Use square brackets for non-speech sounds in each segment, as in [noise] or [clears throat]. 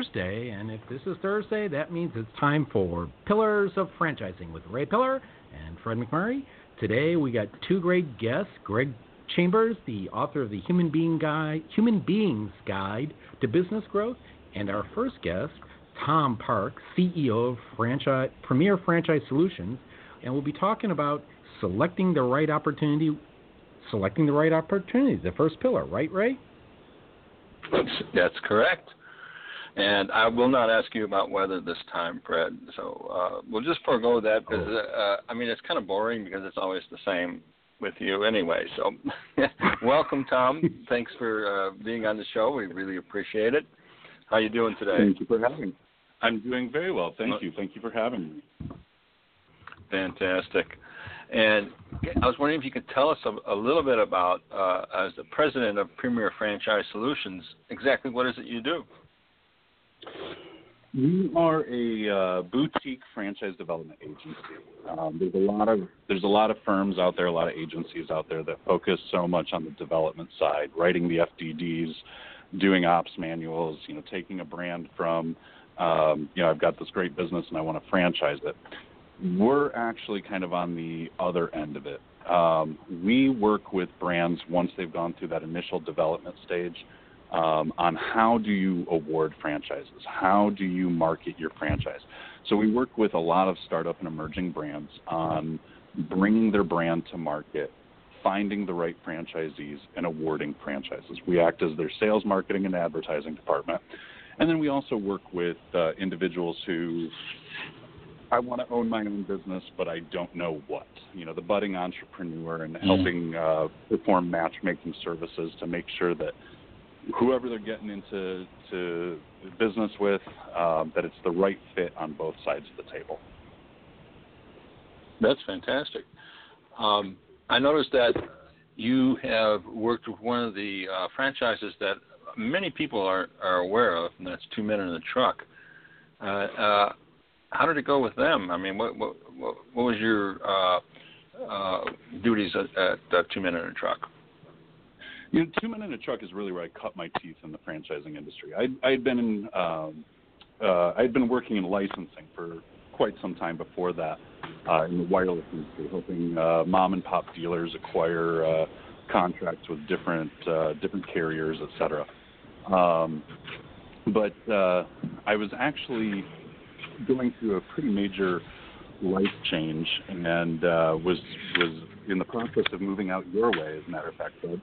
Thursday, and if this is Thursday, that means it's time for Pillars of Franchising with Ray Pillar and Fred McMurray. Today we got two great guests, Greg Chambers, the author of the Human Being Guide, Human Beings Guide to Business Growth, and our first guest, Tom Park, CEO of franchise, Premier Franchise Solutions, and we'll be talking about selecting the right opportunity, selecting the right opportunity, the first pillar, right, Ray? That's correct. And I will not ask you about weather this time, Fred. So uh, we'll just forego that because oh. uh, I mean it's kind of boring because it's always the same with you anyway. So [laughs] welcome, Tom. Thanks for uh, being on the show. We really appreciate it. How you doing today? Thank you for having me. I'm doing very well. Thank you. Thank you for having me. Fantastic. And I was wondering if you could tell us a, a little bit about, uh, as the president of Premier Franchise Solutions, exactly what is it you do? We are a uh, boutique franchise development agency. Um, there's a lot of there's a lot of firms out there, a lot of agencies out there that focus so much on the development side, writing the FDDs, doing ops manuals, you know, taking a brand from, um, you know, I've got this great business and I want to franchise it we're actually kind of on the other end of it. Um, we work with brands once they've gone through that initial development stage um, on how do you award franchises, how do you market your franchise. So we work with a lot of startup and emerging brands on bringing their brand to market, finding the right franchisees, and awarding franchises. We act as their sales, marketing, and advertising department. And then we also work with uh, individuals who I want to own my own business, but I don't know what. You know, the budding entrepreneur and mm. helping uh, perform matchmaking services to make sure that whoever they're getting into to business with, um, that it's the right fit on both sides of the table. That's fantastic. Um, I noticed that you have worked with one of the uh, franchises that many people are, are aware of, and that's Two Men in a Truck. Uh, uh, how did it go with them? I mean, what what what, was your uh, uh, duties at, at Two Men in a Truck? You know, Two Men in a Truck is really where I cut my teeth in the franchising industry. I had been in um, uh, I had been working in licensing for quite some time before that uh, in the wireless industry, helping uh, mom and pop dealers acquire uh, contracts with different uh, different carriers, et cetera. Um, but uh, I was actually going through a pretty major life change and uh, was was in the process of moving out your way, as a matter of fact, Bud.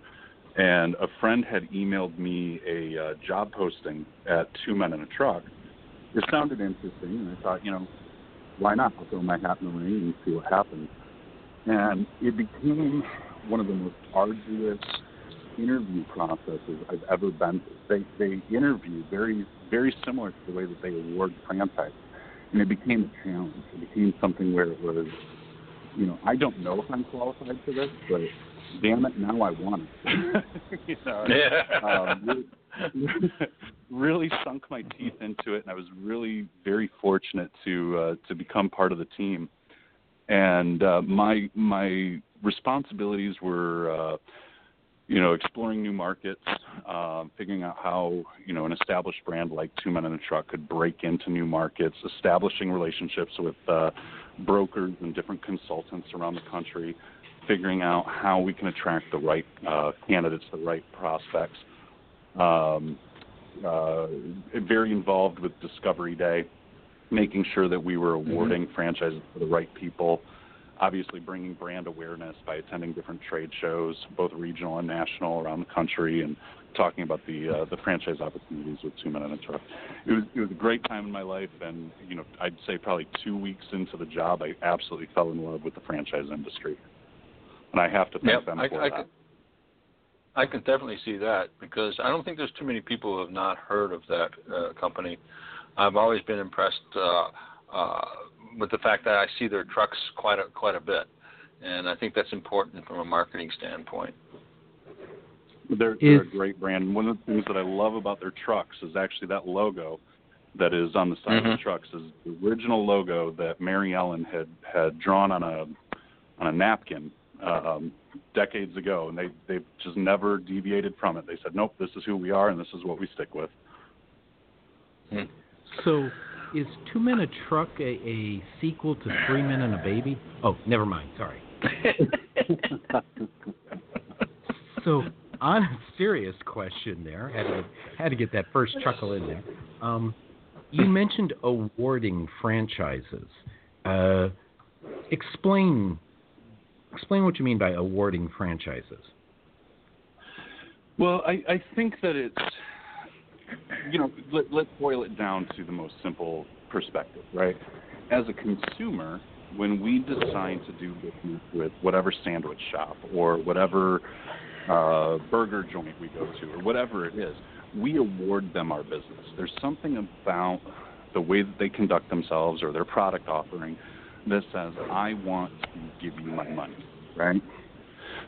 And a friend had emailed me a uh, job posting at Two Men in a Truck. It sounded interesting, and I thought, you know, why not? I'll throw my hat in the ring and see what happens. And it became one of the most arduous interview processes I've ever been through. They they interview very very similar to the way that they award franchise and it became a challenge. It became something where it was, you know, I don't know if I'm qualified for this, but damn it, now I want it. [laughs] [laughs] you know, yeah. um, really, [laughs] really sunk my teeth into it, and I was really very fortunate to uh, to become part of the team. And uh, my my responsibilities were. Uh, you know, exploring new markets, um, figuring out how you know an established brand like Two Men in a Truck could break into new markets, establishing relationships with uh, brokers and different consultants around the country, figuring out how we can attract the right uh, candidates, the right prospects. Um, uh, very involved with Discovery Day, making sure that we were mm-hmm. awarding mm-hmm. franchises for the right people obviously bringing brand awareness by attending different trade shows, both regional and national around the country, and talking about the uh, the franchise opportunities with Two Men in a Truck. It was it was a great time in my life, and you know I'd say probably two weeks into the job, I absolutely fell in love with the franchise industry, and I have to thank yep, them I, for I that. Can, I can definitely see that because I don't think there's too many people who have not heard of that uh, company. I've always been impressed. Uh, uh, with the fact that I see their trucks quite a, quite a bit, and I think that's important from a marketing standpoint. They're, they're a great brand. One of the things that I love about their trucks is actually that logo that is on the side mm-hmm. of the mm-hmm. trucks is the original logo that Mary Ellen had had drawn on a on a napkin um, decades ago, and they they've just never deviated from it. They said, nope, this is who we are, and this is what we stick with. Hmm. So, is Two Men a Truck a, a sequel to Three Men and a Baby? Oh, never mind. Sorry. [laughs] so, on a serious question, there had to had to get that first chuckle in there. Um, you mentioned awarding franchises. Uh, explain explain what you mean by awarding franchises. Well, I, I think that it's, you know, let, let's boil it down to the most simple perspective, right? As a consumer, when we decide to do business with whatever sandwich shop or whatever uh, burger joint we go to or whatever it is, we award them our business. There's something about the way that they conduct themselves or their product offering that says, I want to give you my money, right?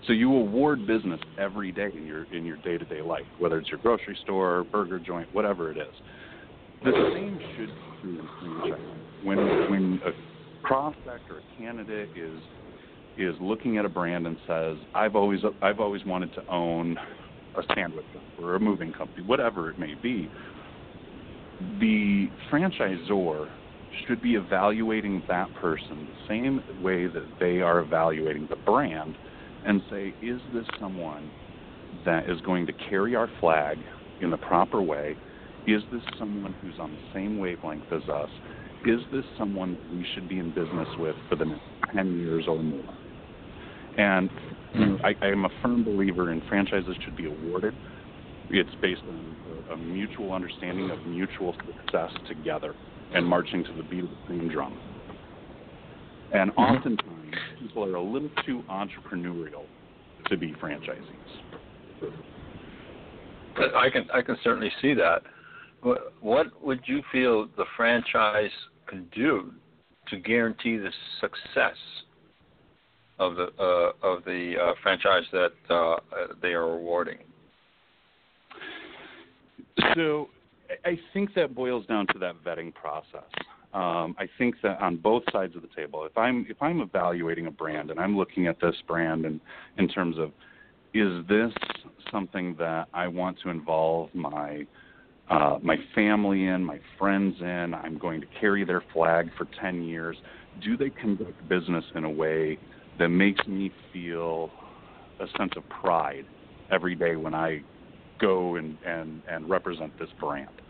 So you award business every day in your in your day to day life, whether it's your grocery store, burger joint, whatever it is. The same should be true. When when a prospect or a candidate is is looking at a brand and says, I've always I've always wanted to own a sandwich or a moving company, whatever it may be, the franchisor should be evaluating that person the same way that they are evaluating the brand and say, is this someone that is going to carry our flag in the proper way? Is this someone who's on the same wavelength as us? Is this someone we should be in business with for the next 10 years or more? And I, am a firm believer in franchises should be awarded. It's based on a mutual understanding of mutual success together and marching to the beat of the same drum. And oftentimes, people are a little too entrepreneurial to be franchisees. I can I can certainly see that. What, what would you feel the franchise can do to guarantee the success of the uh, of the uh, franchise that uh, they are awarding? So, I think that boils down to that vetting process. Um, I think that on both sides of the table, if I'm if I'm evaluating a brand and I'm looking at this brand and in terms of is this something that I want to involve my uh, my family in, my friends in? I'm going to carry their flag for 10 years. Do they conduct business in a way that makes me feel a sense of pride every day when I go and, and, and represent this brand?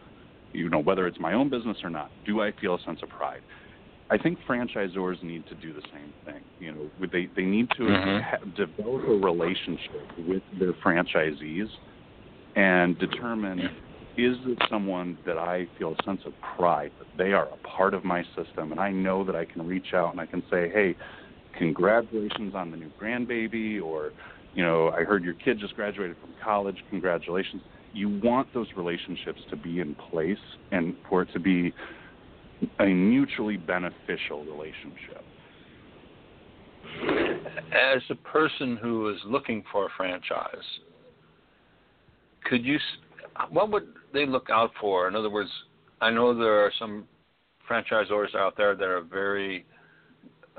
you know, whether it's my own business or not, do I feel a sense of pride? I think franchisors need to do the same thing. You know, they they need to Mhm. ha- develop a relationship with their franchisees and determine is this someone that I feel a sense of pride that they are a part of my system and I know that I can reach out and I can say, hey, congratulations on the new grandbaby or you know, I heard your kid just graduated from college. Congratulations you want those relationships to be in place and for it to be a mutually beneficial relationship. As a person who is looking for a franchise, could you? What would they look out for? In other words, I know there are some franchisors out there that are very.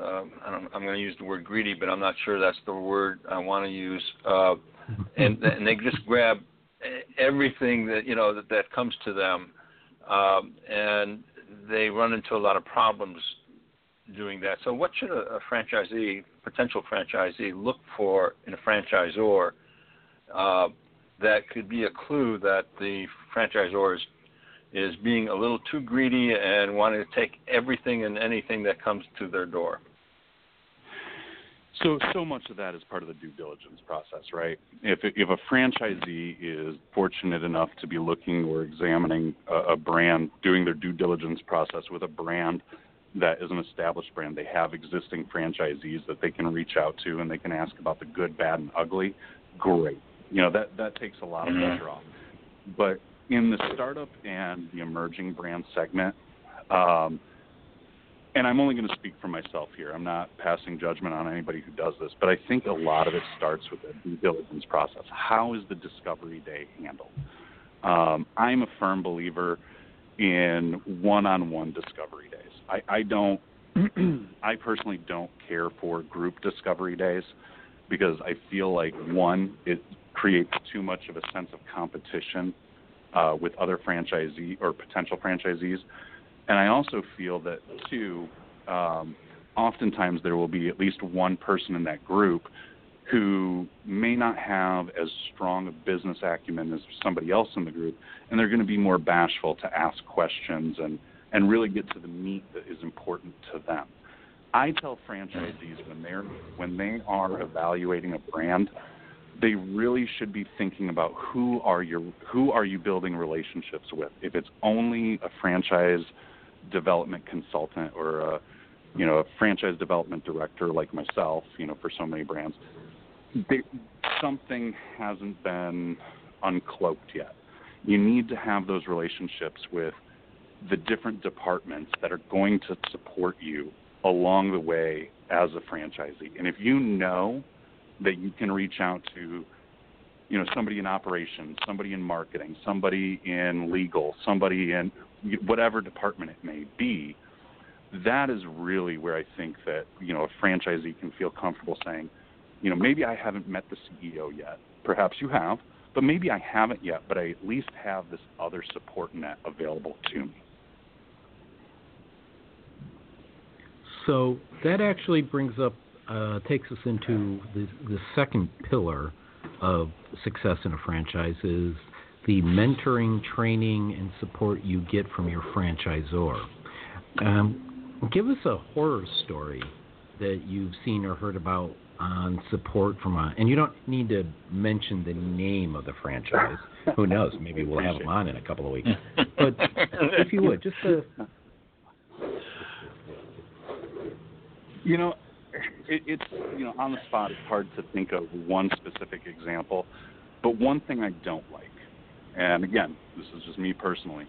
Um, I don't, I'm going to use the word greedy, but I'm not sure that's the word I want to use. Uh, and [laughs] and they just grab everything that you know that, that comes to them, um, and they run into a lot of problems doing that. So, what should a, a franchisee, potential franchisee, look for in a franchisor uh, that could be a clue that the franchisor is, is being a little too greedy and wanting to take everything and anything that comes to their door? So, so much of that is part of the due diligence process, right? If if a franchisee is fortunate enough to be looking or examining a, a brand, doing their due diligence process with a brand that is an established brand, they have existing franchisees that they can reach out to and they can ask about the good, bad, and ugly. Great, you know that that takes a lot of Mhm. pressure off. But in the startup and the emerging brand segment. Um, and I'm only going to speak for myself here. I'm not passing judgment on anybody who does this, but I think a lot of it starts with the due diligence process. How is the discovery day handled? Um, I'm a firm believer in one-on-one discovery days. I, I don't. [clears throat] I personally don't care for group discovery days because I feel like one, it creates too much of a sense of competition uh, with other franchisee or potential franchisees. And I also feel that too, um, oftentimes there will be at least one person in that group who may not have as strong a business acumen as somebody else in the group, and they're going to be more bashful to ask questions and and really get to the meat that is important to them. I tell franchisees when they're when they are evaluating a brand, they really should be thinking about who are your who are you building relationships with. If it's only a franchise development consultant or a you know a franchise development director like myself, you know for so many brands, they, something hasn't been uncloaked yet. You need to have those relationships with the different departments that are going to support you along the way as a franchisee. And if you know that you can reach out to you know somebody in operations, somebody in marketing, somebody in legal, somebody in whatever department it may be, that is really where I think that you know a franchisee can feel comfortable saying, you know, maybe I haven't met the CEO yet. Perhaps you have, but maybe I haven't yet, but I at least have this other support net available to me. So that actually brings up, uh, takes us into the, the second pillar of success in a franchise is the mentoring, training, and support you get from your franchisor. Um, give us a horror story that you've seen or heard about on support from a, and you don't need to mention the name of the franchise. [laughs] Who knows? Maybe we'll have them on in a couple of weeks. But if you would, just a You know, it, it's you know on the spot. It's hard to think of one specific example, but one thing I don't like, and again, this is just me personally,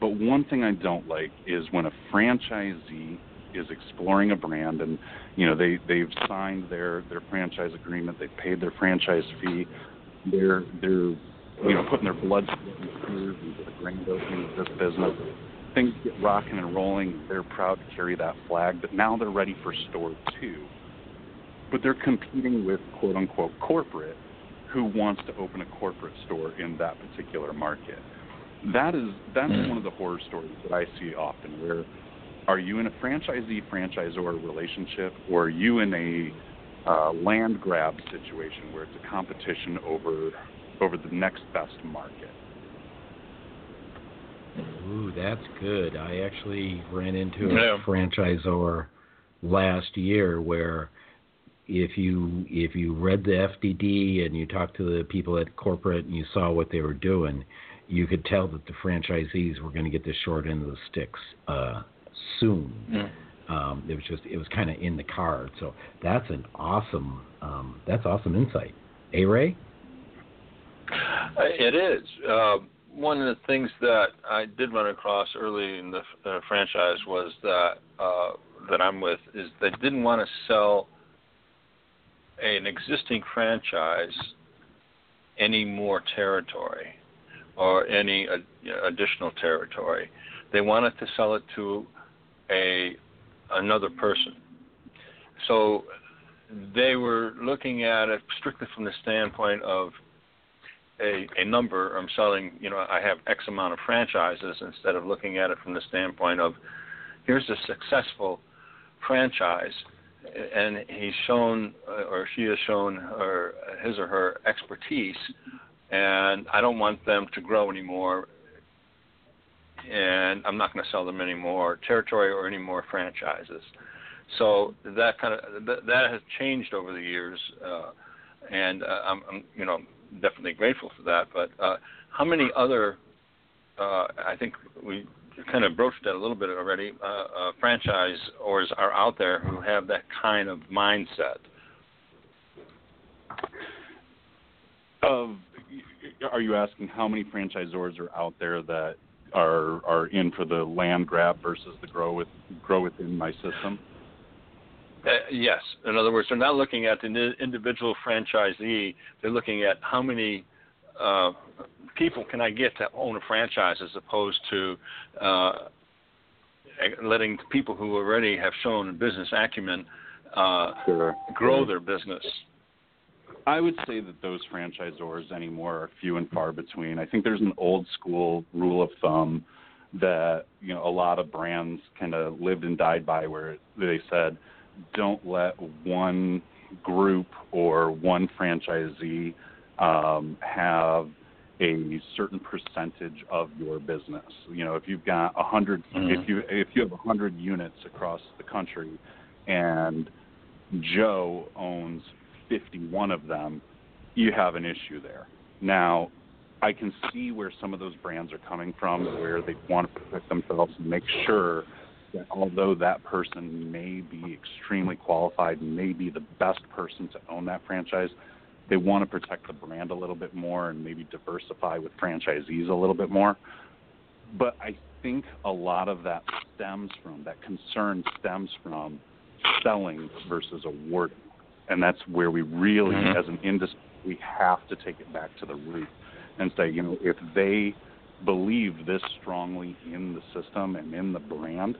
but one thing I don't like is when a franchisee is exploring a brand and you know they they've signed their their franchise agreement, they've paid their franchise fee, they're they're you know putting their blood, into the grand opening of this business. Things get rocking and rolling, they're proud to carry that flag, but now they're ready for store two. But they're competing with quote unquote corporate who wants to open a corporate store in that particular market. That is that's mm. one of the horror stories that I see often where are you in a franchisee franchisor relationship or are you in a uh, land grab situation where it's a competition over over the next best market? Ooh, that's good. I actually ran into a yeah. franchisor last year where if you if you read the FDD and you talked to the people at corporate and you saw what they were doing, you could tell that the franchisees were going to get the short end of the sticks uh, soon. Mm. Um, it was just it was kind of in the card. So that's an awesome um, that's awesome insight. A Ray. It is. Um, one of the things that I did run across early in the uh, franchise was that uh, that I'm with is they didn't want to sell an existing franchise any more territory or any additional territory. They wanted to sell it to a another person. So they were looking at it strictly from the standpoint of a, a number. I'm selling, you know, I have X amount of franchises instead of looking at it from the standpoint of here's a successful franchise, and he's shown uh, or she has shown her his or her expertise, and I don't want them to grow anymore. And I'm not going to sell them any more territory or any more franchises. So that kind of that has changed over the years, uh, and uh, I'm, I'm you know definitely grateful for that. But uh, how many other, uh, I think we kind of broached that a little bit already, uh, uh, franchisors are out there who have that kind of mindset? Of, are you asking how many franchisors are out there that are are in for the land grab versus the grow with grow within my system? Uh, yes. In other words, they're not looking at the individual franchisee. They're looking at how many uh, people can I get to own a franchise as opposed to uh, letting people who already have shown business acumen uh, sure. grow their business. I would say that those franchisors anymore are few and far between. I think there's an old school rule of thumb that you know a lot of brands kind of lived and died by, where they said, "Don't let one group or one franchisee um, have a certain percentage of your business. You know, if you've got a 100 mm-hmm. if you if you have a hundred units across the country, and Joe owns 51 of them, you have an issue there. Now, I can see where some of those brands are coming from, where they want to protect themselves and make sure that although that person may be extremely qualified, may be the best person to own that franchise, they want to protect the brand a little bit more and maybe diversify with franchisees a little bit more. But I think a lot of that stems from that concern stems from selling versus awarding, and that's where we really, mm-hmm. as an industry, we have to take it back to the root and say, you know, if they believe this strongly in the system and in the brand,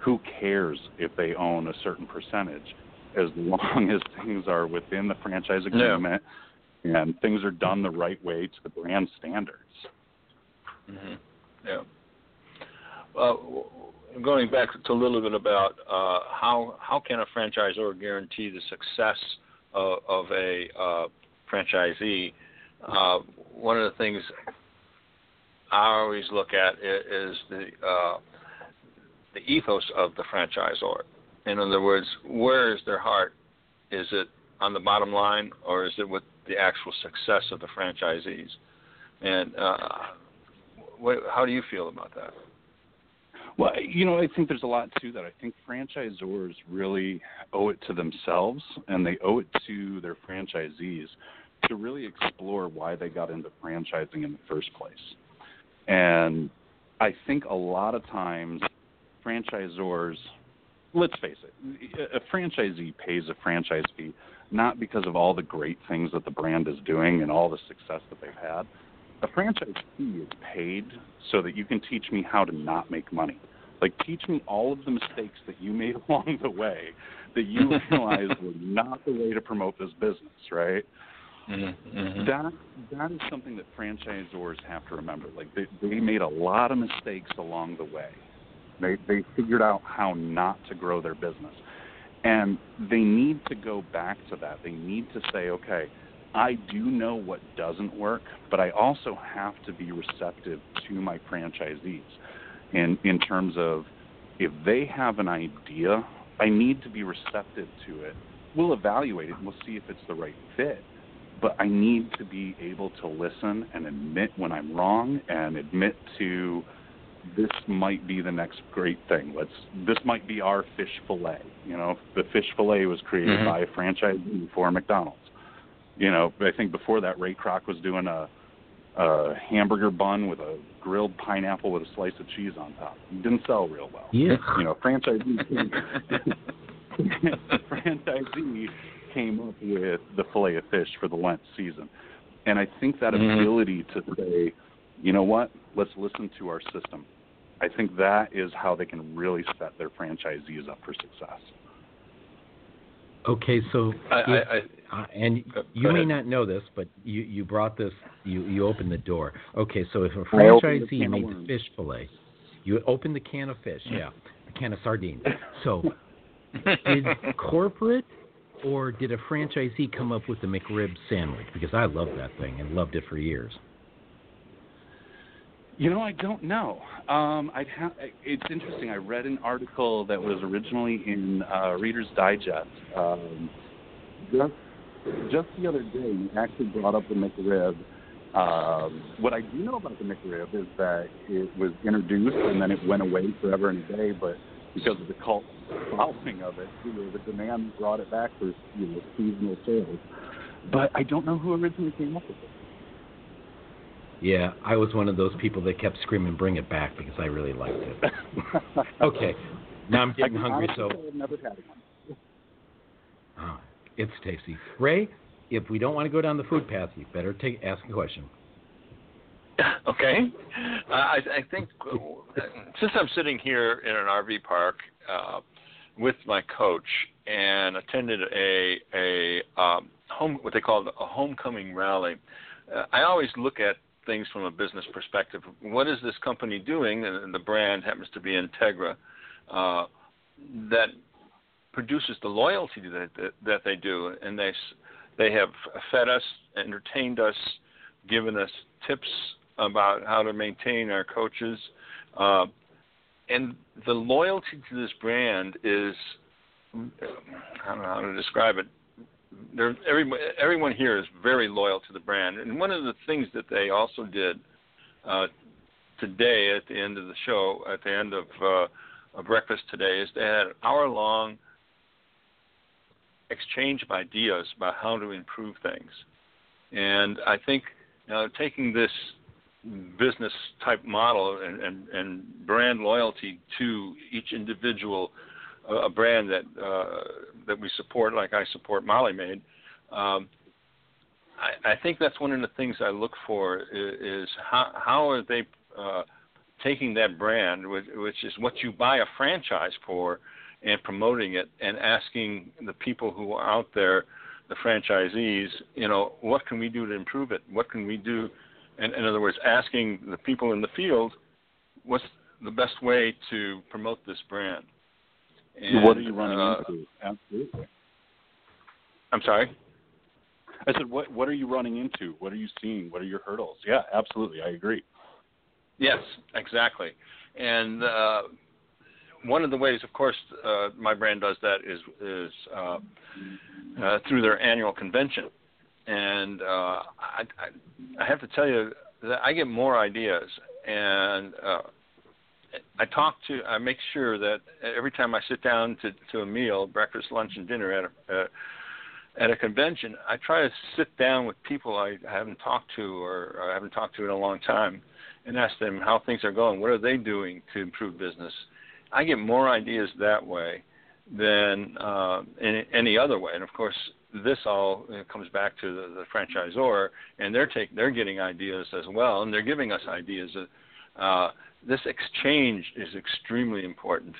who cares if they own a certain percentage? As long [laughs] as things are within the franchise agreement yeah. and things are done the right way to the brand standards. Mm-hmm. Yeah. Uh, going back to a little bit about uh, how how can a franchisor guarantee the success of, of a uh, franchisee? Uh, one of the things I always look at is the uh, the ethos of the franchisor. In other words, where is their heart? Is it on the bottom line, or is it with the actual success of the franchisees? And uh, what, how do you feel about that? Well, you know, I think there's a lot to that. I think franchisors really owe it to themselves and they owe it to their franchisees to really explore why they got into franchising in the first place. And I think a lot of times franchisors let's face it, a franchisee pays a franchise fee not because of all the great things that the brand is doing and all the success that they've had. A franchise fee is paid so that you can teach me how to not make money. Like teach me all of the mistakes that you made [laughs] along the way that you [laughs] realized were not the way to promote this business, right? Mm-hmm, mm-hmm. That that is something that franchisors have to remember. Like they, they made a lot of mistakes along the way, they they figured out how not to grow their business. And they need to go back to that. They need to say, okay, I do know what doesn't work, but I also have to be receptive to my franchisees. In in terms of if they have an idea, I need to be receptive to it. We'll evaluate it and we'll see if it's the right fit. But I need to be able to listen and admit when I'm wrong and admit to this might be the next great thing. Let's this might be our fish fillet. You know, the fish fillet was created mm-hmm. by a franchisee for McDonald's. You know, I think before that Ray Kroc was doing a a hamburger bun with a grilled pineapple with a slice of cheese on top. It didn't sell real well. Yeah. You know, franchisee [laughs] came, [laughs] franchisee came up with the fillet of fish for the Lent season. And I think that mm-hmm. ability to say, you know what, let's listen to our system. I think that is how they can really set their franchisees up for success. Okay, so I, if, I, uh, and you may not know this, but you you brought this you you opened the door. Okay, so if a franchisee made the fish fillet, you opened the can of fish, yeah, a can of sardines. [laughs] So did corporate or did a franchisee come up with the McRib sandwich? Because I love that thing and loved it for years. You know, I don't know. Um, I'd ha- it's interesting. I read an article that was originally in uh, Reader's Digest. Um, just just the other day, you actually brought up the McRib. Um, what I do know about the McRib is that it was introduced and then it went away forever and a day, but because of the cult following of it, you know, the demand brought it back for you know seasonal sales. But I don't know who originally came up with it. Yeah, I was one of those people that kept screaming, "Bring it back!" because I really liked it. [laughs] okay, now I'm getting hungry, so. I've never had one. Oh, it's tasty. Ray, if we don't want to go down the food path, you better take ask a question. [laughs] Okay, uh, I, I think [laughs] since I'm sitting here in an RV park uh, with my coach and attended a a um, home what they call a homecoming rally. Uh, I always look at things from a business perspective. What is this company doing? And the brand happens to be Entegra. Uh, that produces the loyalty that, that, that they do, and they they have fed us, entertained us, given us tips about how to maintain our coaches, uh, and the loyalty to this brand is I don't know how to describe it. Everyone, everyone here is very loyal to the brand, and one of the things that they also did uh, today at the end of the show, at the end of, uh, breakfast today, is they had an hour-long exchange of ideas about how to improve things. And I think taking this business type model and, and, and brand loyalty to each individual uh, brand that uh, that we support, like I support Molly Maid. Um, I, I think that's one of the things I look for is, is how, how are they uh, taking that brand, which, which is what you buy a franchise for, and promoting it and asking the people who are out there, the franchisees, you know, what can we do to improve it? What can we do? And in other words, asking the people in the field, what's the best way to promote this brand? And, what are you running uh, into? Absolutely. I'm sorry. I said, what What are you running into? What are you seeing? What are your hurdles? Yeah, absolutely. I agree. Yes, exactly. And uh, one of the ways, of course, uh, my brand does that is is uh, uh, through their annual convention, and uh, I, I, I have to tell you that I get more ideas, and uh, I talk to, I make sure that every time I sit down to to a meal, breakfast, lunch, and dinner at a uh, at a convention, I try to sit down with people I haven't talked to or, or I haven't talked to in a long time, and ask them how things are going. What are they doing to improve business? I get more ideas that way than uh, any, any other way. And of course, this all comes back to the, the franchisor, and they're take they're getting ideas as well, and they're giving us ideas. Uh, this exchange is extremely important,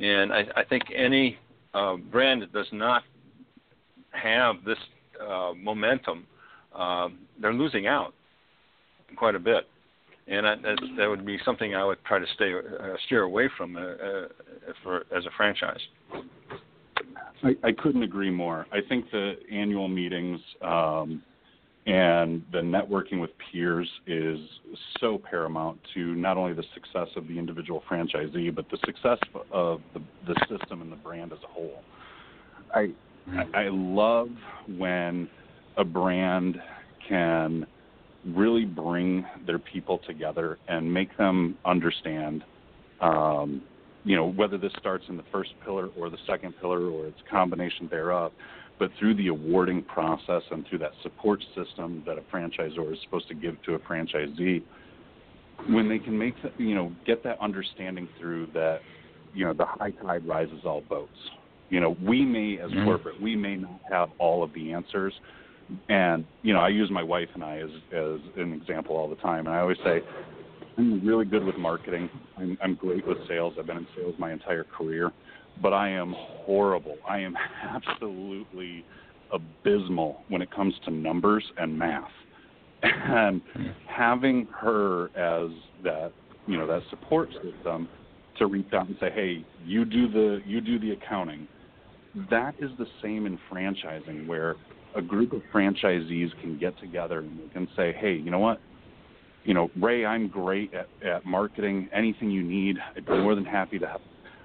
and I, I think any uh, brand that does not have this uh, momentum, uh, they're losing out quite a bit and I, that, that would be something I would try to stay uh, steer away from uh, uh, for as a franchise. I, I couldn't agree more. I think the annual meetings um, and the networking with peers is so paramount to not only the success of the individual franchisee, but the success of the, the system and the brand as a whole. I I love when a brand can really bring their people together and make them understand um, you know whether this starts in the first pillar or the second pillar or it's a combination thereof but through the awarding process and through that support system that a franchisor is supposed to give to a franchisee when they can make the, you know get that understanding through that you know the high tide rises all boats you know we may as mm-hmm. corporate we may not have all of the answers and you know, I use my wife and I as as an example all the time. And I always say, I'm really good with marketing. I'm, I'm great with sales. I've been in sales my entire career, but I am horrible. I am [laughs] absolutely abysmal when it comes to numbers and math. [laughs] And hmm. having her as that, you know, that support system to reach out and say, "Hey, you do the you do the accounting." That is the same in franchising, where a group of franchisees can get together and they can say, hey, you know what? You know, Ray, I'm great at, at marketing. Anything you need, I'd be more than happy to help.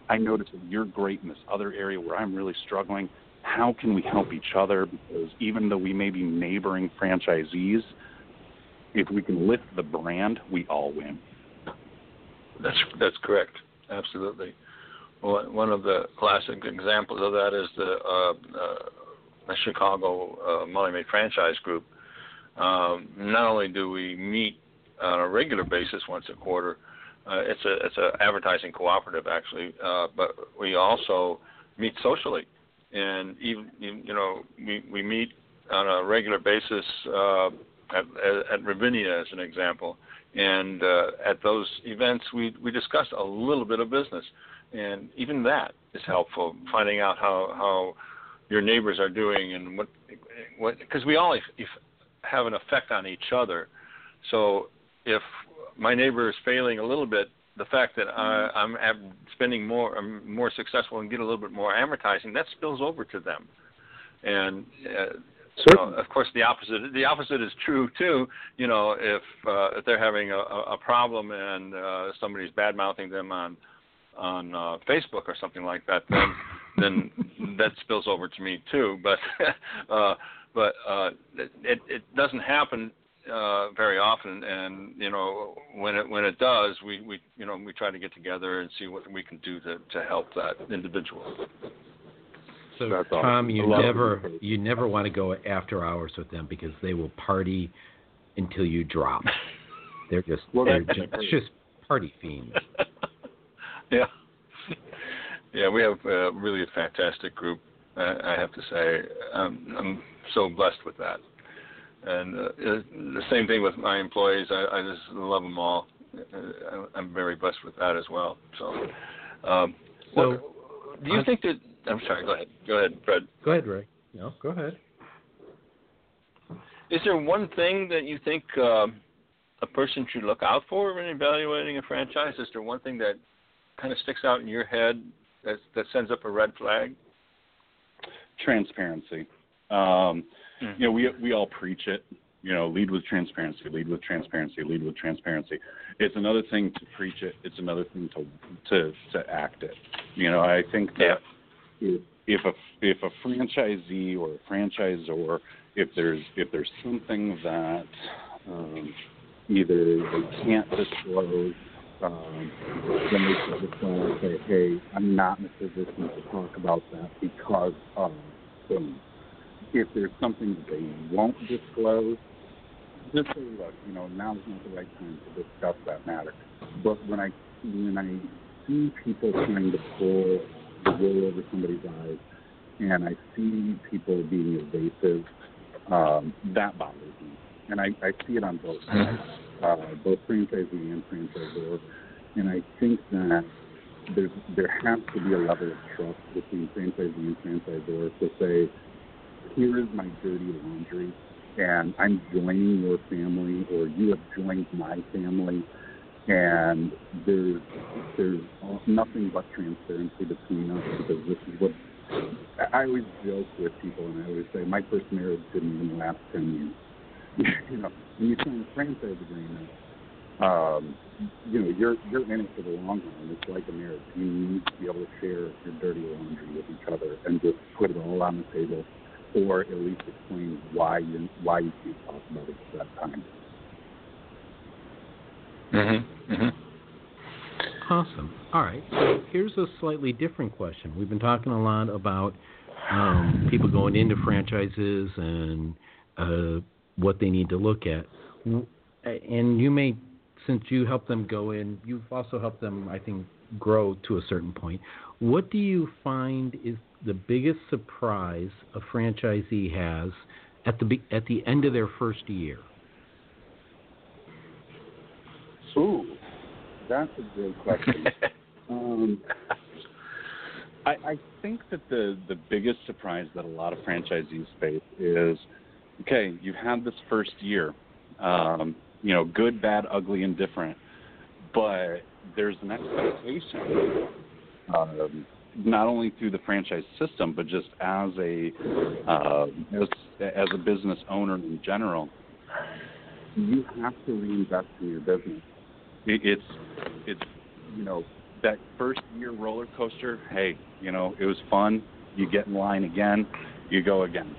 I notice that you're great in this other area where I'm really struggling. How can we help each other? Because even though we may be neighboring franchisees, if we can lift the brand, we all win. That's that's correct. Absolutely. One of the classic examples of that is the uh, uh, the Chicago uh, Maid franchise group, um, not only do we meet on a regular basis once a quarter, uh, it's a it's a advertising cooperative actually, uh, but we also meet socially, and even you know we we meet on a regular basis uh, at, at Ravinia as an example, and uh, at those events we we discuss a little bit of business, and even that is helpful. Finding out how how your neighbors are doing and what what because we all if, if have an effect on each other. So if my neighbor is failing a little bit, the fact that I, I'm spending more, I'm more successful and get a little bit more amortizing, that spills over to them. And uh, so, of course, the opposite the opposite is true too. You know, if uh, if they're having a, a problem and uh, somebody's bad mouthing them on on uh, Facebook or something like that, then then [laughs] that spills over to me too. But [laughs] uh, but uh, it it doesn't happen uh, very often, and you know when it when it does, we we you know we try to get together and see what we can do to to help that individual. So That's Tom, awesome. you never you never want to go after hours with them because they will party until you drop. [laughs] they're just well, they're just, just party fiends. [laughs] yeah, yeah, we have uh, really a fantastic group. Uh, I have to say, um, I'm so blessed with that. And uh, the same thing with my employees. I, I just love them all. Uh, I'm very blessed with that as well. So, um, so what, do you think that? I'm sorry. Go ahead. Go ahead, Fred. Go ahead, Ray. No, go ahead. Is there one thing that you think um, a person should look out for when evaluating a franchise? Is there one thing that kind of sticks out in your head that that sends up a red flag? Transparency. Um, mm. You know, we we all preach it. You know, lead with transparency, lead with transparency, lead with transparency. It's another thing to preach it. It's another thing to to to act it. You know, I think that yeah. if a if a franchisee or a franchisor, if there's if there's something that um, either they can't disclose um, then they should just say, hey, I'm not in a position to talk about that because of things. If there's something that they won't disclose, just say, look, you know, now's not the right time to discuss that matter. But when I when I see people trying to pull the wool over somebody's eyes, and I see people being evasive, um, that bothers me. And I, I see it on both sides uh, both franchisee and franchisor. And I think that there's there has to be a level of trust between franchisee and franchisor to say, here is my dirty laundry, and I'm joining your family, or you have joined my family, and there's there's nothing but transparency between us because this is what I always joke with people, and I always say my first marriage didn't even last ten years. [laughs] you know, when you sign a franchise agreement, um, you know, you're you're in it for the long run. It's like a marriage. You need to be able to share your dirty laundry with each other and just put it all on the table, or at least explain why you why you can't talk about it at that time. Mhm. Mhm. Awesome. All right. So here's a slightly different question. We've been talking a lot about um, people going into franchises and uh, what they need to look at. And you may, since you help them go in, you've also helped them, I think, grow to a certain point. What do you find is the biggest surprise a franchisee has at the at the end of their first year? Ooh, that's a good question. [laughs] um, I, I think that the the biggest surprise that a lot of franchisees face is okay, you've had this first year, um, you know, good, bad, ugly, and different, but there's an expectation, um, not only through the franchise system, but just as a uh, as, as a business owner in general, you have to reinvest in your business. It, it's it's you know that first year roller coaster. Hey, you know, it was fun. You get in line again, you go again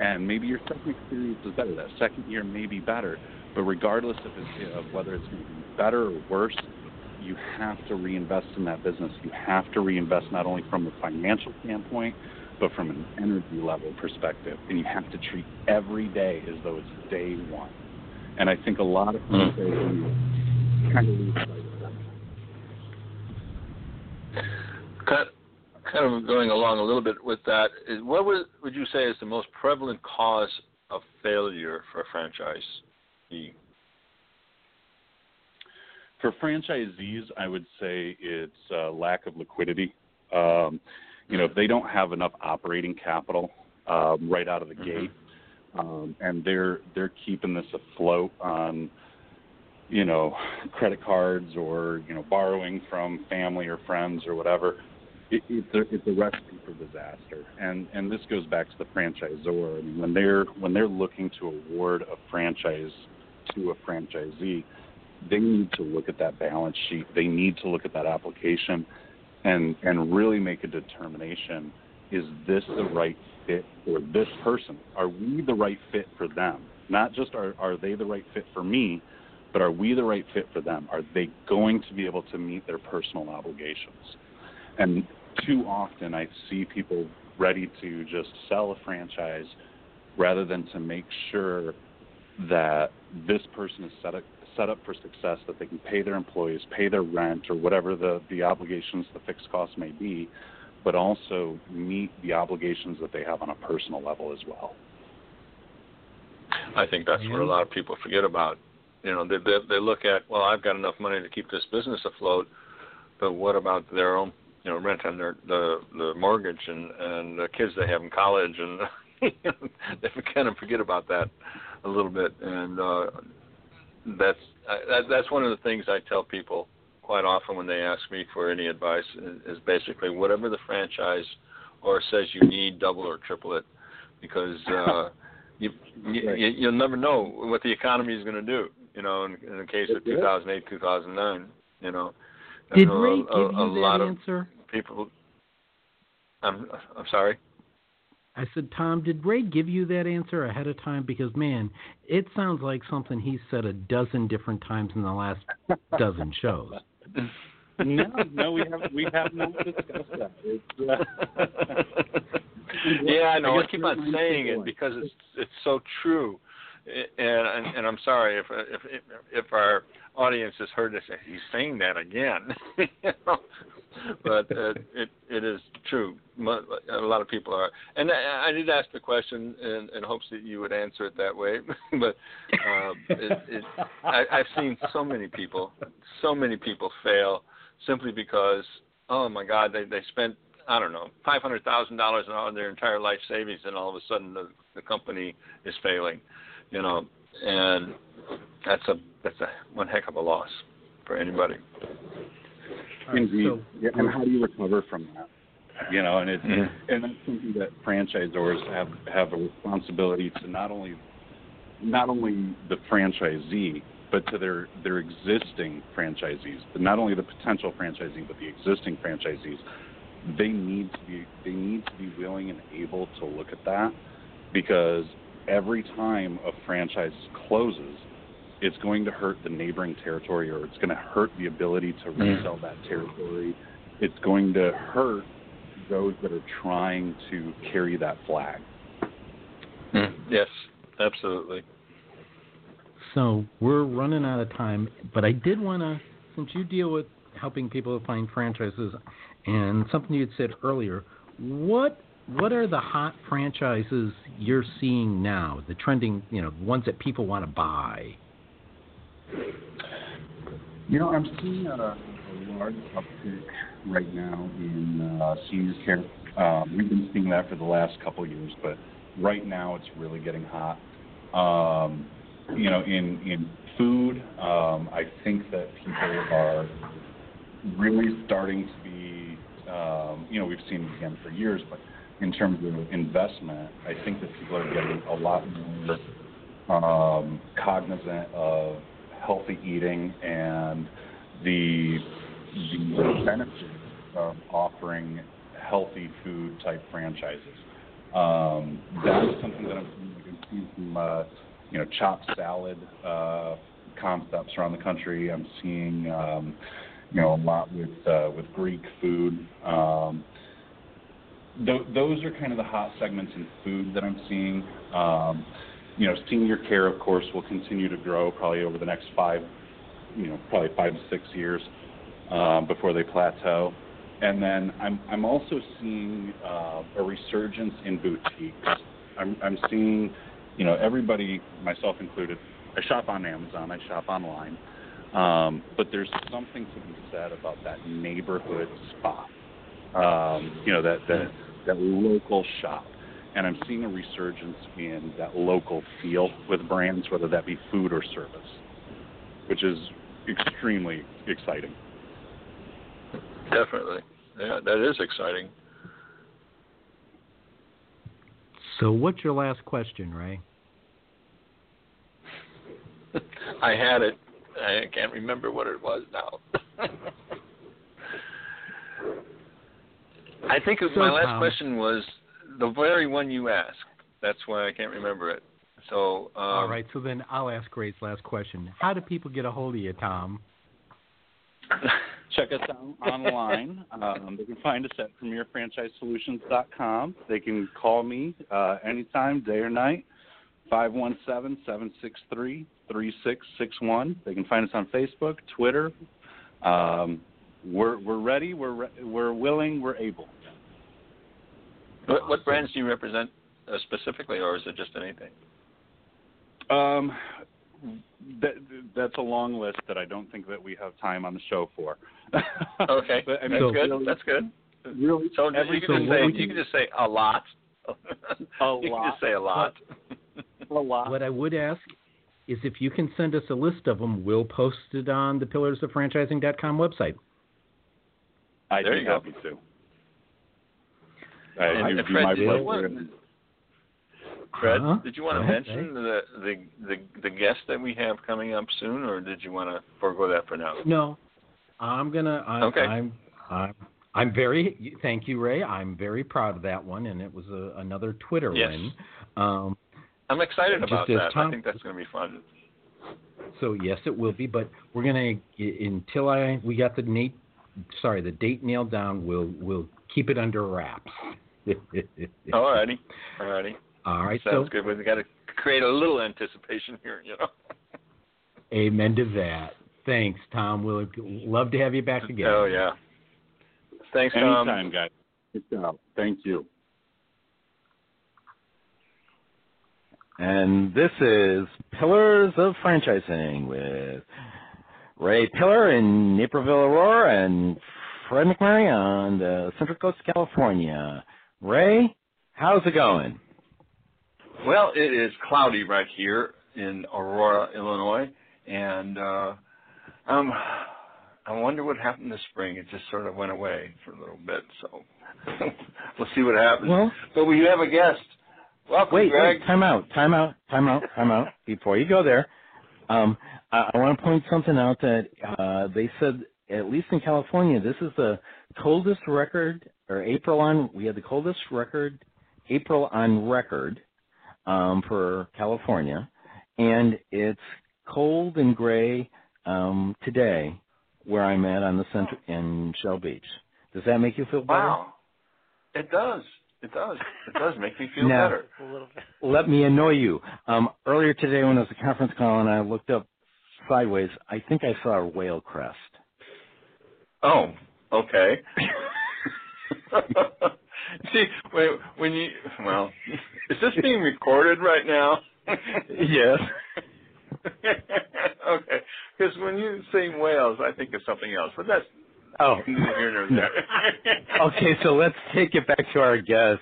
and maybe your second experience is better. That second year may be better, but regardless of, of whether it's going to be better or worse, you have to reinvest in that business. You have to reinvest not only from a financial standpoint, but from an energy level perspective. And you have to treat every day as though it's day one. And I think a lot of people mm. kind of lose sight of that. Kind of going along a little bit with that, is what would, would you say is the most prevalent cause of failure for a franchisee? For franchisees, I would say it's uh, lack of liquidity. Um, you know, if they don't have enough operating capital um, right out of the Mhm. gate, um, and they're they're keeping this afloat on you know credit cards or you know borrowing from family or friends or whatever it, it's a it's a recipe for disaster and and this goes back to the franchisor I mean, when they're when they're looking to award a franchise to a franchisee they need to look at that balance sheet they need to look at that application and and really make a determination is this the right fit for this person? Are we the right fit for them? Not just are are they the right fit for me, but are we the right fit for them? Are they going to be able to meet their personal obligations? And too often I see people ready to just sell a franchise rather than to make sure that this person is set up set up for success that they can pay their employees, pay their rent or whatever the, the obligations, the fixed costs may be, but also meet the obligations that they have on a personal level as well. I think that's what a lot of people forget about. You know, they, they they look at well, I've got enough money to keep this business afloat, but what about their own, you know, rent and their the the mortgage and and the kids they have in college and [laughs] they kind of forget about that a little bit and uh that's I, that, that's one of the things I tell people quite often when they ask me for any advice is, is basically whatever the franchise or says you need, double or triple it, because uh, [laughs] you, you, Right. you you'll never know what the economy is going to do. You know, in, in the case of 2008, 2009, you know, Did Ray a, give a, a you lot that of answer? people. I'm I'm sorry. I said, Tom, did Ray give you that answer ahead of time? Because man, it sounds like something he said a dozen different times in the last dozen shows. no, no, we have we have not discussed that. Uh, yeah, I know. I, guess keep on saying it because it's it's so true, and and, and I'm sorry if if if, if our audience has heard this. He's saying that again, [laughs] you know? [laughs] but uh, it it is true. A lot of people are, and I, I did ask the question in, in hopes that you would answer it that way. [laughs] but um, it, it, I, I've seen so many people, so many people fail simply because oh my God, they they spent I don't know five hundred thousand dollars on their entire life savings, and all of a sudden the the company is failing, you know, and that's a that's a one heck of a loss for anybody. All right, Indeed. so- yeah, and how do you recover from that? You know, and it's Mhm. and that's something that franchisors have have a responsibility to not only not only the franchisee but to their their existing franchisees, but not only the potential franchisee but the existing franchisees. They need to be they need to be willing and able to look at that because every time a franchise closes, it's going to hurt the neighboring territory or it's going to hurt the ability to Mm. resell that territory. It's going to hurt those that are trying to carry that flag. Yes, absolutely. So we're running out of time, but I did want to, since you deal with helping people find franchises, and something you had said earlier, what what are the hot franchises you're seeing now? The trending, you know, ones that people want to buy. You know, I'm seeing a, a large uptick right now in uh, senior care. Um, we've been seeing that for the last couple of years, but right now it's really getting hot. Um, you know, in in food, um, I think that people are really starting to be. Um, you know, we've seen it again for years, but in terms of investment, I think that people are getting a lot more um, cognizant of healthy eating and the the benefits of offering healthy food type franchises. Um, that's something that I'm seeing. I'm seeing some, uh, you know, chopped salad uh, concepts around the country. I'm seeing, um, you know, a lot with uh, with Greek food. Um, th- those are kind of the hot segments in food that I'm seeing. Um, you know, senior care, of course, will continue to grow probably over the next five, you know, probably five to six years um, before they plateau. And then I'm I'm also seeing uh, a resurgence in boutiques. I'm I'm seeing, you know, everybody, myself included. I shop on Amazon. I shop online. Um, but there's something to be said about that neighborhood spot um, you know, that that that local shop. And I'm seeing a resurgence in that local feel with brands, whether that be food or service, which is extremely exciting. Definitely. Yeah, that is exciting. So, what's your last question, Ray? [laughs] I had it. I can't remember what it was now. [laughs] I think So, my last Tom- question was the very one you asked. That's why I can't remember it. So, um, All right, so then I'll ask Ray's last question. How do people get a hold of you, Tom? Check us out online. Um, they can find us at premierfranchisesolutions.com. They can call me uh, anytime, day or night, 517-763-3661. They can find us on Facebook, Twitter. Um, we're we're ready. We're re- we're willing. We're able. What, what brands do you represent uh, specifically, or is it just anything? Um, that, that's a long list that I don't think that we have time on the show for. Okay, [laughs] but, I that's mean, So- good. That's good. Really, So every you so can just say would you you- can just say a lot. A [laughs] you can just say a lot. [laughs] a lot. What I would ask is if you can send us a list of them, we'll post it on the pillarsofranchising.com website. I'd There be you go. happy to. I, And- it would and be Fred, my did you pleasure. want- Fred, Huh? did you want Go to ahead, mention the, the the the guest that we have coming up soon, or did you want to forego that for now? No, I'm gonna. I'm, Okay. I'm, I'm, I'm very. Thank you, Ray. I'm very proud of that one, and it was a, another Twitter Yes. win. Um, I'm excited about as that. Tom- I think that's going to be fun. so yes, it will be. But we're gonna until I we got the Nate, sorry, the date nailed down. We'll we'll keep it under wraps. [laughs] Alrighty, alrighty. All right. Sounds so good. We've got to create a little anticipation here, you know. [laughs] amen to that. Thanks, Tom. We'll love to have you back again. Oh yeah. Thanks, Tom. Anytime, guys. Good job. Thank you. And this is Pillars of Franchising with Ray Pillar in Naperville, Aurora, and Fred McMurray on the Central Coast of California. Ray, how's it going? Well, it is cloudy right here in Aurora, Illinois, and uh, um, I wonder what happened this spring. It just sort of went away for a little bit, so [laughs] we'll see what happens. Well, but we have a guest. Welcome, wait, Greg. wait, time out, time out, time out, time out. [laughs] Before you go there, um, I, I want to point something out that uh, they said, at least in California, this is the coldest record, or April on, we had the coldest record, April on record um, for California, and it's cold and gray um, today where I'm at on the center in Shell Beach. Does that make you feel better? Wow, it does. It does. It does make me feel Now- better. A little bit. let me annoy you. Um, earlier today, when I was at a conference call and I looked up sideways, I think I saw a whale crest. Oh, okay. [laughs] [laughs] See, when, when you well, [laughs] is this being recorded right now? Yes. [laughs] okay, because when you say whales, I think of something else, but that's Oh, neither here there. okay. So let's take it back to our guest,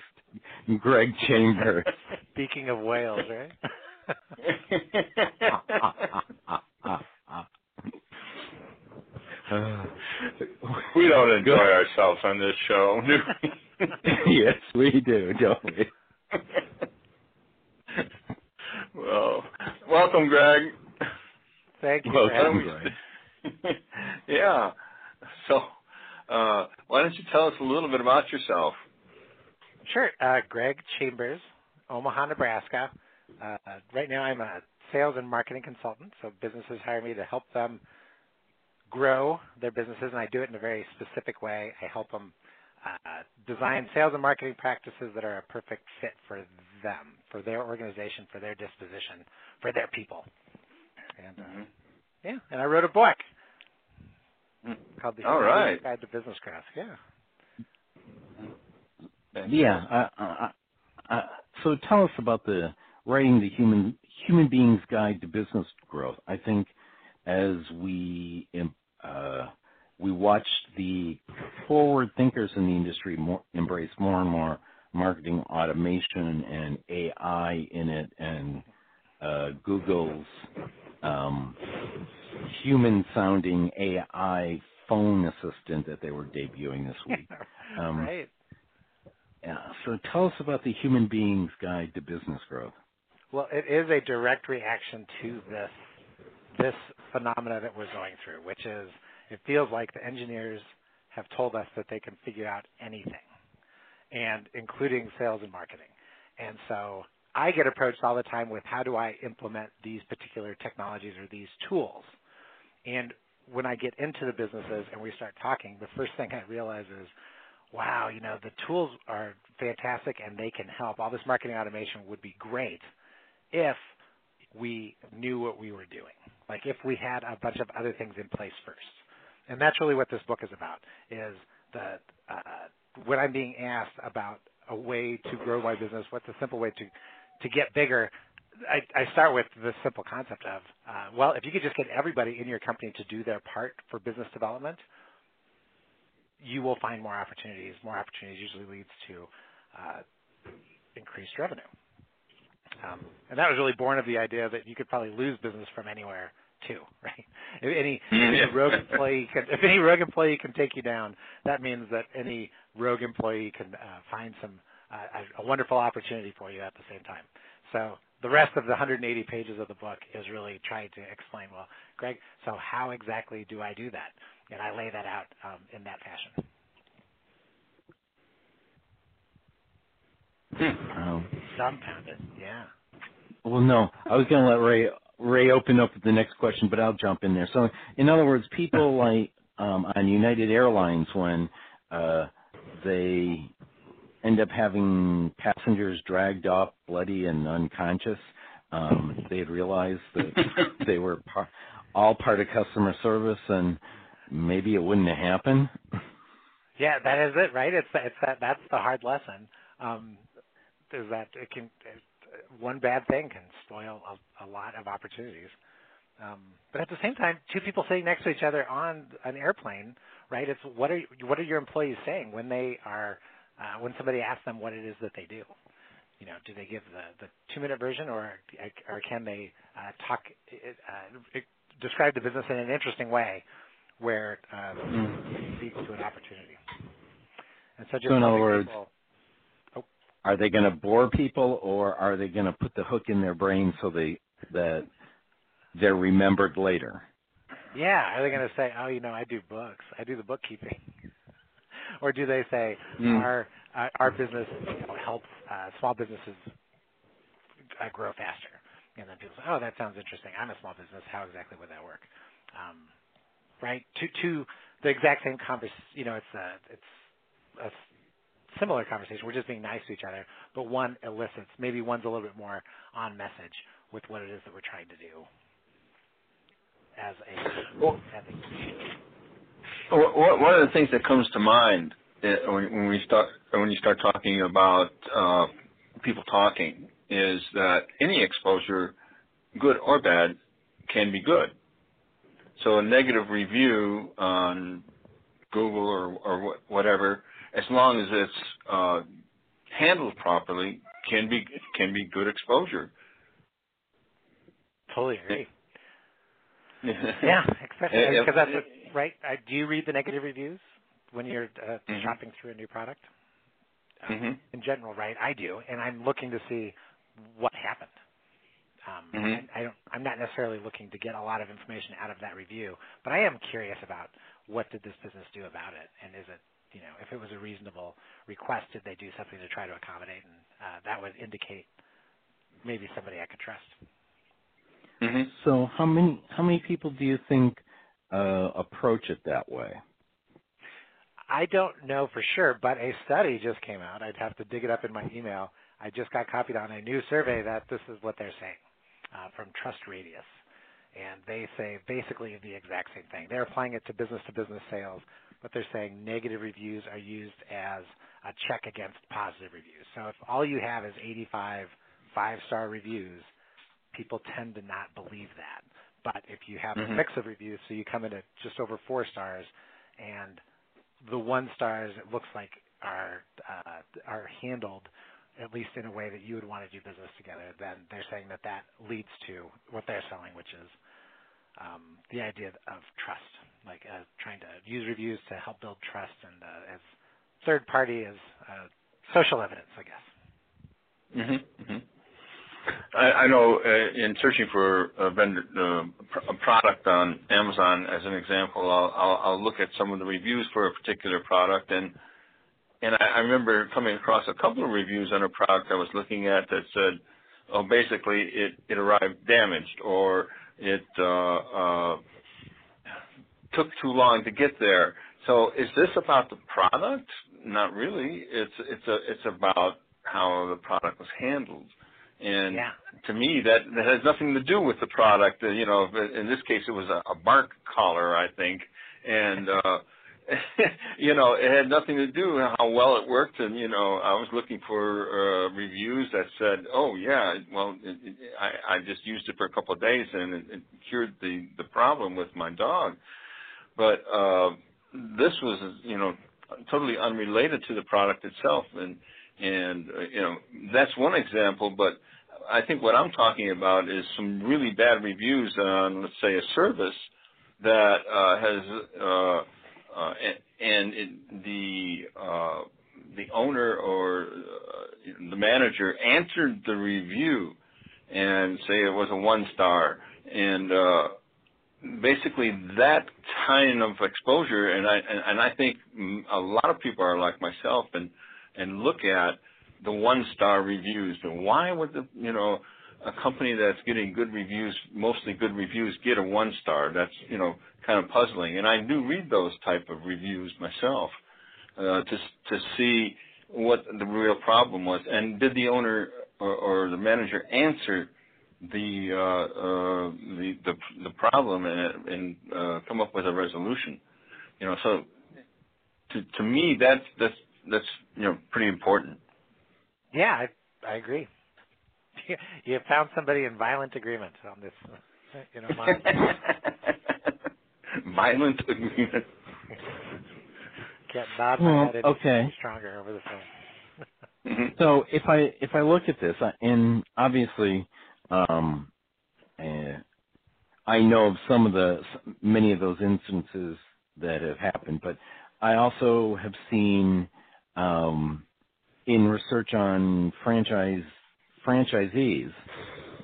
Greg Chambers. Speaking of whales, right? We [laughs] don't enjoy ourselves on this show. do we? [laughs] yes, we do, don't we? [laughs] well, welcome, Greg. Thank you. Well, for having thank me. Greg. yeah. So, uh, why don't you tell us a little bit about yourself? Sure. Uh, Greg Chambers, Omaha, Nebraska. Uh, right now, I'm a sales and marketing consultant. So businesses hire me to help them grow their businesses, and I do it in a very specific way. I help them uh, design sales and marketing practices that are a perfect fit for them, for their organization, for their disposition, for their people. And uh, yeah, and I wrote a book called The All Human Guide to Business Growth. Yeah. Yeah. Uh, uh, uh, so tell us about the writing the human human being's guide to business growth. I think as we uh, we watched the forward thinkers in the industry more, embrace more and more marketing automation and AI in it, and uh, Google's um, human-sounding AI phone assistant that they were debuting this week. [laughs] Um, right. Yeah. So tell us about the Human Beings Guide to Business Growth. Well, it is a direct reaction to this this phenomena that we're going through, which is it feels like the engineers have told us that they can figure out anything, and including sales and marketing. And so I get approached all the time with how do I implement these particular technologies or these tools. And when I get into the businesses and we start talking, the first thing I realize is, wow, you know, the tools are fantastic and they can help. All this marketing automation would be great if we knew what we were doing. Like if we had a bunch of other things in place first. And that's really what this book is about, is the, uh, when I'm being asked about a way to grow my business, what's a simple way to, to get bigger, I, I start with the simple concept of, uh, well, if you could just get everybody in your company to do their part for business development, you will find more opportunities. More opportunities usually leads to uh, increased revenue. Um, and that was really born of the idea that you could probably lose business from anywhere too, [laughs] right? If any, [laughs] if rogue employee can, if any rogue employee can take you down, that means that any rogue employee can uh, find some uh, a wonderful opportunity for you at the same time. So the rest of the 180 pages of the book is really trying to explain, well, Greg, so how exactly do I do that? And I lay that out um, in that fashion. Um, Dumbfounded, yeah. Well, no, I was going to let Ray Ray open up the next question, but I'll jump in there. So, in other words, people [laughs] like um, on United Airlines when uh, they end up having passengers dragged off bloody and unconscious, um, they had realized that [laughs] they were par- all part of customer service, and maybe it wouldn't have happened. Yeah, that is it, right? It's it's that that's the hard lesson. Um, is that it can one bad thing can spoil a, a lot of opportunities. Um, but at the same time, two people sitting next to each other on an airplane, right? It's what are what are your employees saying when they are uh, when somebody asks them what it is that they do? You know, do they give the, the two minute version, or or can they uh, talk uh, describe the business in an interesting way, where uh, it leads to an opportunity? And so, just so in other words, people, are they going to bore people or are they going to put the hook in their brain so they that they're remembered later? Yeah, are they going to say, "Oh, you know, I do books. I do the bookkeeping," [laughs] or do they say, mm. "Our uh, our business you know, helps uh, small businesses uh, grow faster"? And then people say, "Oh, that sounds interesting. I'm a small business. How exactly would that work?" Um, right? To to the exact same conversation. You know, it's a it's a similar conversation. We're just being nice to each other, but one elicits. Maybe one's a little bit more on message with what it is that we're trying to do as a. Well, as a one of the things that comes to mind eh, when we start when you start talking about uh, people talking is that any exposure, good or bad, can be good. So a negative review on Google or, or whatever as long as it's uh, handled properly, can be can be good exposure. Totally agree. [laughs] yeah, especially because that's a, right. Uh, do you read the negative reviews when you're uh, mm-hmm. shopping through a new product? Uh, mm-hmm. In general, right? I do, and I'm looking to see what happened. Um, mm-hmm. I, I don't, I'm not necessarily looking to get a lot of information out of that review, but I am curious about what did this business do about it, and is it you know, if it was a reasonable request, did they do something to try to accommodate? And uh, that would indicate maybe somebody I could trust. Mm-hmm. So, how many how many people do you think uh, approach it that way? I don't know for sure, but a study just came out. I'd have to dig it up in my email. I just got copied on a new survey that this is what they're saying uh, from Trust Radius. And they say basically the exact same thing. They're applying it to business to business sales but they're saying negative reviews are used as a check against positive reviews. So if all you have is 85 five-star reviews, people tend to not believe that. But if you have mm-hmm. a mix of reviews, so you come in at just over four stars, and the one stars it looks like are uh, are handled at least in a way that you would want to do business together, then they're saying that that leads to what they're selling, which is um, the idea of trust, like uh, trying to use reviews to help build trust and uh, as third party as uh, social evidence, I guess. Mm-hmm. mm-hmm. I, I know uh, in searching for a vendor, uh, a product on Amazon, as an example, I'll, I'll, I'll look at some of the reviews for a particular product, and and I, I remember coming across a couple of reviews on a product I was looking at that said, "Oh, basically it it arrived damaged, or it uh, uh, took too long to get there." So, is this about the product? Not really. It's it's a it's about how the product was handled. And yeah. to me, that that has nothing to do with the product. You know, in this case, it was a, a bark collar, I think, and uh, [laughs] you know, it had nothing to do with how well it worked. And you know, I was looking for uh, reviews that said, "Oh yeah, well, it, it, I, I just used it for a couple of days and it, it cured the the problem with my dog." But uh, this was, you know, totally unrelated to the product itself, and and uh, you know that's one example. But I think what I'm talking about is some really bad reviews on, let's say, a service that uh, has uh, uh, and, it, the uh, the owner or uh, the manager answered the review and say it was a one star and uh, basically that kind of exposure and I and, and I think a lot of people are like myself and and look at the one star reviews. And why would the you know a company that's getting good reviews, mostly good reviews, get a one star? That's you know kind of puzzling. And I do read those type of reviews myself uh, to to see what the real problem was, and did the owner or, or the manager answer the uh, uh, the, the the problem and, and uh, come up with a resolution? You know, so to to me that's that's that's you know pretty important. Yeah, I I agree. [laughs] You found somebody in violent agreement on this. You know, [laughs] violent agreement. [laughs] Can't nod my well, head okay. stronger over the phone. mm-hmm. So if I if I look at this, and obviously, um, uh, I know of some of the many of those instances that have happened, but I also have seen um, in research on franchise franchisees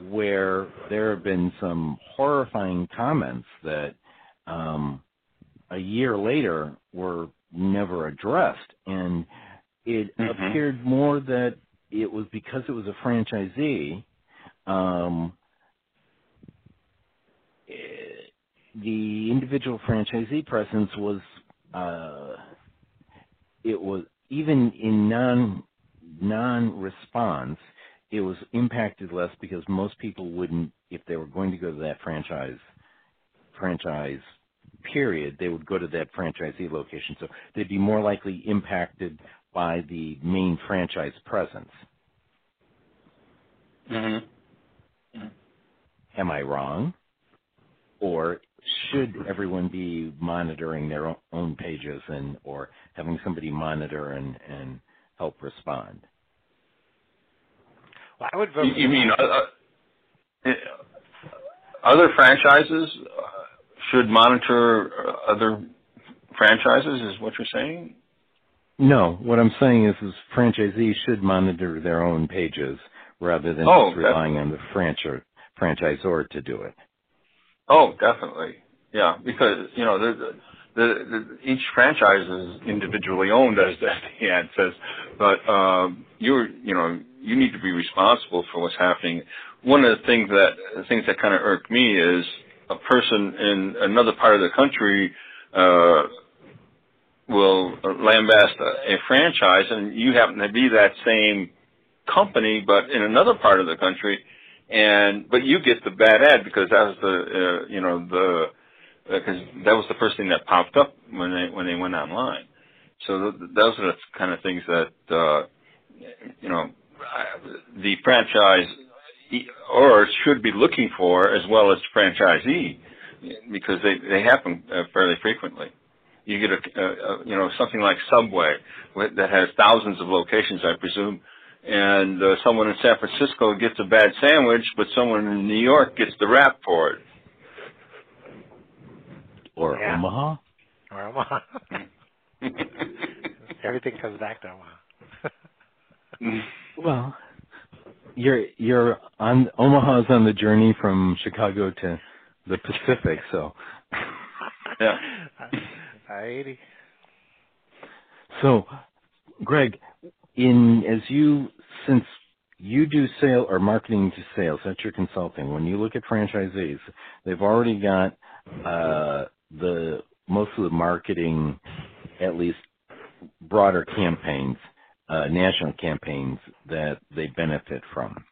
where there have been some horrifying comments that um, a year later were never addressed, and it mm-hmm. appeared more that it was because it was a franchisee. Um, the individual franchisee presence was uh, it was even in non non response it was impacted less because most people wouldn't if they were going to go to that franchise franchise period, they would go to that franchisee location. So they'd be more likely impacted by the main franchise presence. Mm-hmm. Am I wrong? Or should everyone be monitoring their own pages and or having somebody monitor and, and help respond? Well, I would vote. You, you mean uh, uh other franchises uh, should monitor uh, other franchises? Is what you're saying? No, what I'm saying is, is franchisees should monitor their own pages rather than oh, just relying on the franchise franchisor to do it. Oh, definitely, yeah, because you know the, the, the, each franchise is individually owned, as [laughs] the ad says, but um, you're you know you need to be responsible for what's happening. One of the things that things that kind of irk me is a person in another part of the country uh, will lambast a, a franchise, and you happen to be that same company, but in another part of the country, and but you get the bad ad because that was the uh, you know the because uh, that was the first thing that popped up when they when they went online. So th- those are the kind of things that uh, you know the franchise or should be looking for as well as franchisee because they they happen uh, fairly frequently. you get a, a, a you know something like Subway that has thousands of locations, I presume, and uh, someone in San Francisco gets a bad sandwich, but someone in New York gets the rap for it. Or Yeah. Omaha. Or Omaha. [laughs] [laughs] Everything comes back to Omaha. [laughs] Well, you're you're on Omaha's on the journey from Chicago to the Pacific, so Yeah. Alrighty. so Greg, in as you since you do sale or marketing to sales, that's your consulting. When you look at franchisees, they've already got uh, the most of the marketing, at least broader campaigns, uh, national campaigns that they benefit from.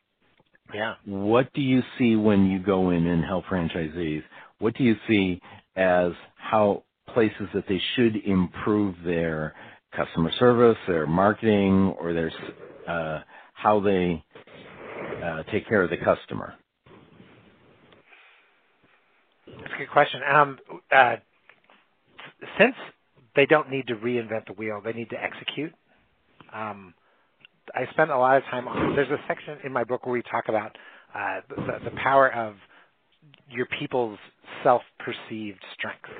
Yeah. What do you see when you go in and help franchisees? What do you see as how places that they should improve their customer service, their marketing, or their uh, how they uh, take care of the customer? That's a good question. Um, uh, since they don't need to reinvent the wheel, they need to execute. Um, I spent a lot of time on. There's a section in my book where we talk about uh, the, the power of your people's self-perceived strengths.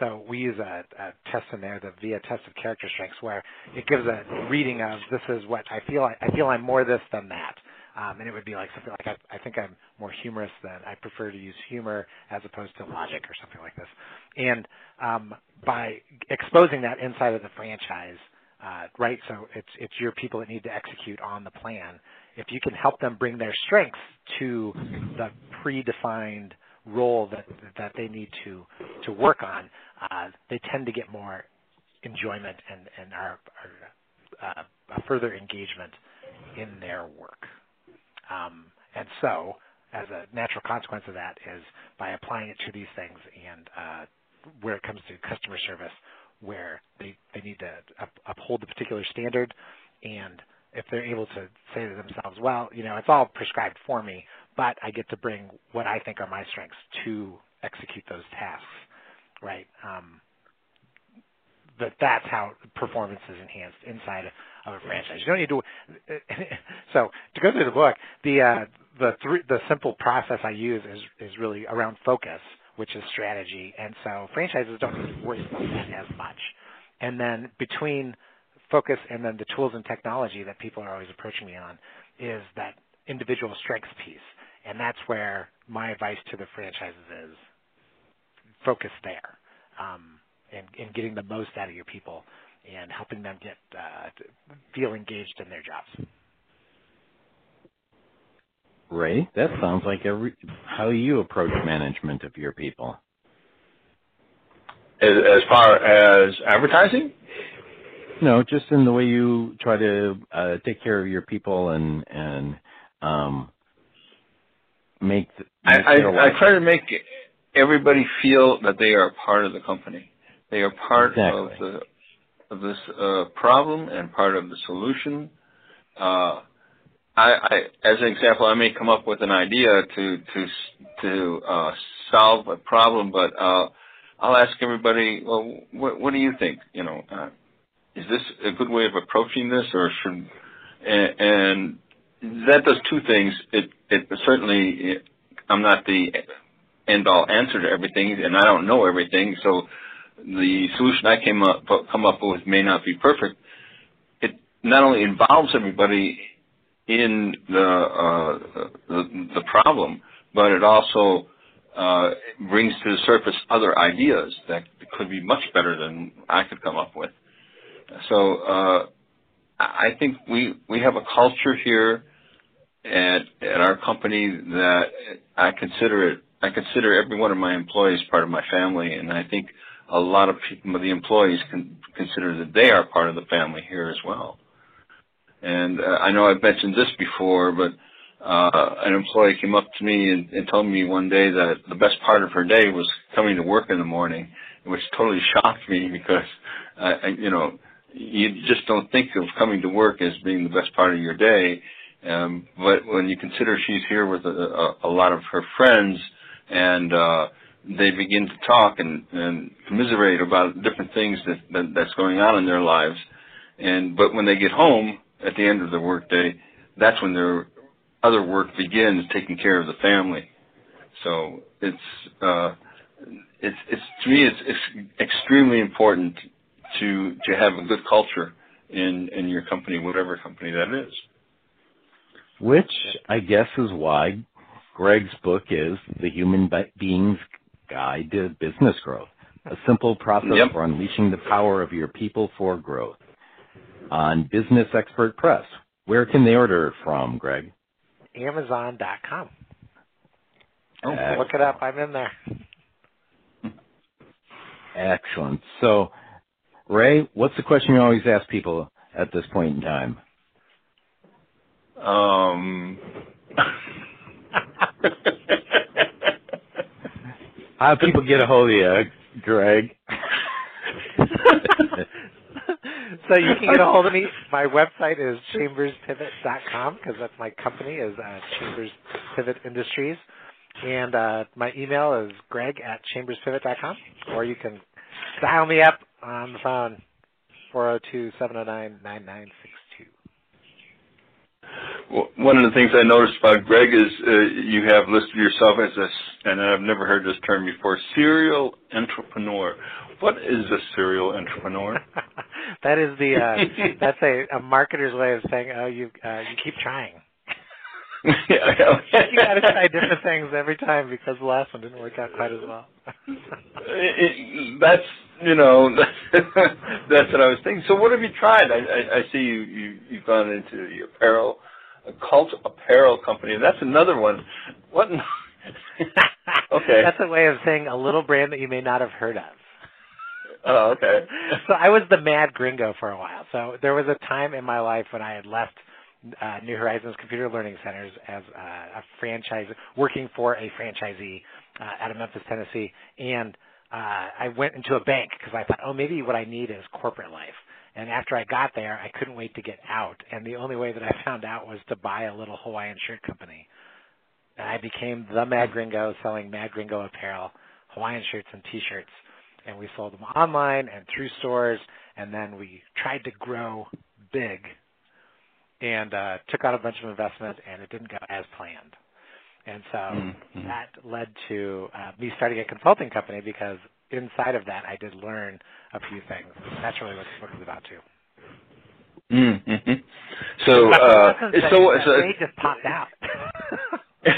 So we use a, a test in there, the VIA test of character strengths, where it gives a reading of this is what I feel. I, I feel I'm more this than that. Um, and it would be like something like I, I think I'm more humorous than I prefer to use humor as opposed to logic or something like this. And um, by exposing that inside of the franchise, uh, right? So it's it's your people that need to execute on the plan. If you can help them bring their strengths to the predefined role that that they need to to work on, uh, they tend to get more enjoyment and and are, are uh, further engagement in their work. Um, and so, as a natural consequence of that, is by applying it to these things and uh, where it comes to customer service, where they, they need to up, uphold the particular standard, and if they're able to say to themselves, well, you know, it's all prescribed for me, but I get to bring what I think are my strengths to execute those tasks, right? Um, that that's how performance is enhanced inside of a franchise. You don't need to. [laughs] So to go through the book, the uh, the three, the simple process I use is is really around focus, which is strategy, and so franchises don't need to worry about that as much. And then between focus and then the tools and technology that people are always approaching me on is that individual strengths piece, and that's where my advice to the franchises is focus there. Um, and, and getting the most out of your people and helping them get uh, feel engaged in their jobs. Ray, that sounds like every, how you approach management of your people. As, as far as advertising, No, just in the way you try to uh, take care of your people and and um, make, I, make their I, I try to make everybody feel that they are part of the company. They are part Exactly. of the of this uh, problem and part of the solution. Uh, I, I, as an example, I may come up with an idea to to to uh, solve a problem, but uh, I'll ask everybody, well, what, what do you think? You know, uh, is this a good way of approaching this, or should? And, and that does two things. It it certainly it, I'm not the end all answer to everything, and I don't know everything, so the solution I came up come up with may not be perfect. It not only involves everybody in the uh, the, the problem, but it also uh, brings to the surface other ideas that could be much better than I could come up with. So uh, I think we we have a culture here at at our company that I consider it. I consider every one of my employees part of my family, and I think a lot of people, the employees, can consider that they are part of the family here as well. And uh, I know I've mentioned this before, but uh, an employee came up to me and, and told me one day that the best part of her day was coming to work in the morning, which totally shocked me because, uh, I, you know, you just don't think of coming to work as being the best part of your day. Um, but when you consider she's here with a, a, a lot of her friends and uh, they begin to talk and, and commiserate about different things that, that that's going on in their lives. And but when they get home at the end of the workday, that's when their other work begins, taking care of the family. So it's uh, it's it's to me it's, it's extremely important to to have a good culture in in your company, whatever company that is. Which I guess is why Greg's book is The Human Being's Guide to Business Growth, a simple process Yep. for unleashing the power of your people for growth. On Business Expert Press, where can they order it from, Greg? Amazon.com. Oh, Uh, Look it up. I'm in there. Excellent. So, Ray, what's the question you always ask people at this point in time? Um, How do people get a hold of you, Greg? [laughs] so you can get a hold of me. [laughs] My website is chamberspivot.com because that's my company is uh, Chambers Pivot Industries. And uh, my email is greg at chamberspivot.com or you can dial me up on the phone, 402-709-9962. Well, One of the things I noticed about Greg is uh, you have listed yourself as a, s- and I've never heard this term before, serial entrepreneur. What is a serial entrepreneur? [laughs] that is the uh, [laughs] that's a, a marketer's way of saying, oh, you uh, you keep trying. [laughs] you got to try different things every time because the last one didn't work out quite as well. It- it- that's you know [laughs] that's what I was thinking. So what have you tried? I, I, I see you, you you've gone into the apparel, a cult apparel company. That's another one. What? [laughs] okay. That's a way of saying a little brand that you may not have heard of. Oh, okay. [laughs] so I was the mad gringo for a while. So there was a time in my life when I had left uh, New Horizons Computer Learning Centers as uh, a franchise, working for a franchisee uh, out of Memphis, Tennessee, and uh, I went into a bank because I thought, oh, maybe what I need is corporate life. And after I got there, I couldn't wait to get out. And the only way that I [laughs] found out was to buy a little Hawaiian shirt company. And I became the Mad Gringo selling Mad Gringo apparel, Hawaiian shirts and T-shirts. And we sold them online and through stores. And then we tried to grow big and uh, took out a bunch of investment, and it didn't go as planned. And so Mhm. that led to uh, me starting a consulting company because inside of that I did learn a few things. That's really what this book is about too. Mm-hmm. So, uh, so, so, Ray just popped out.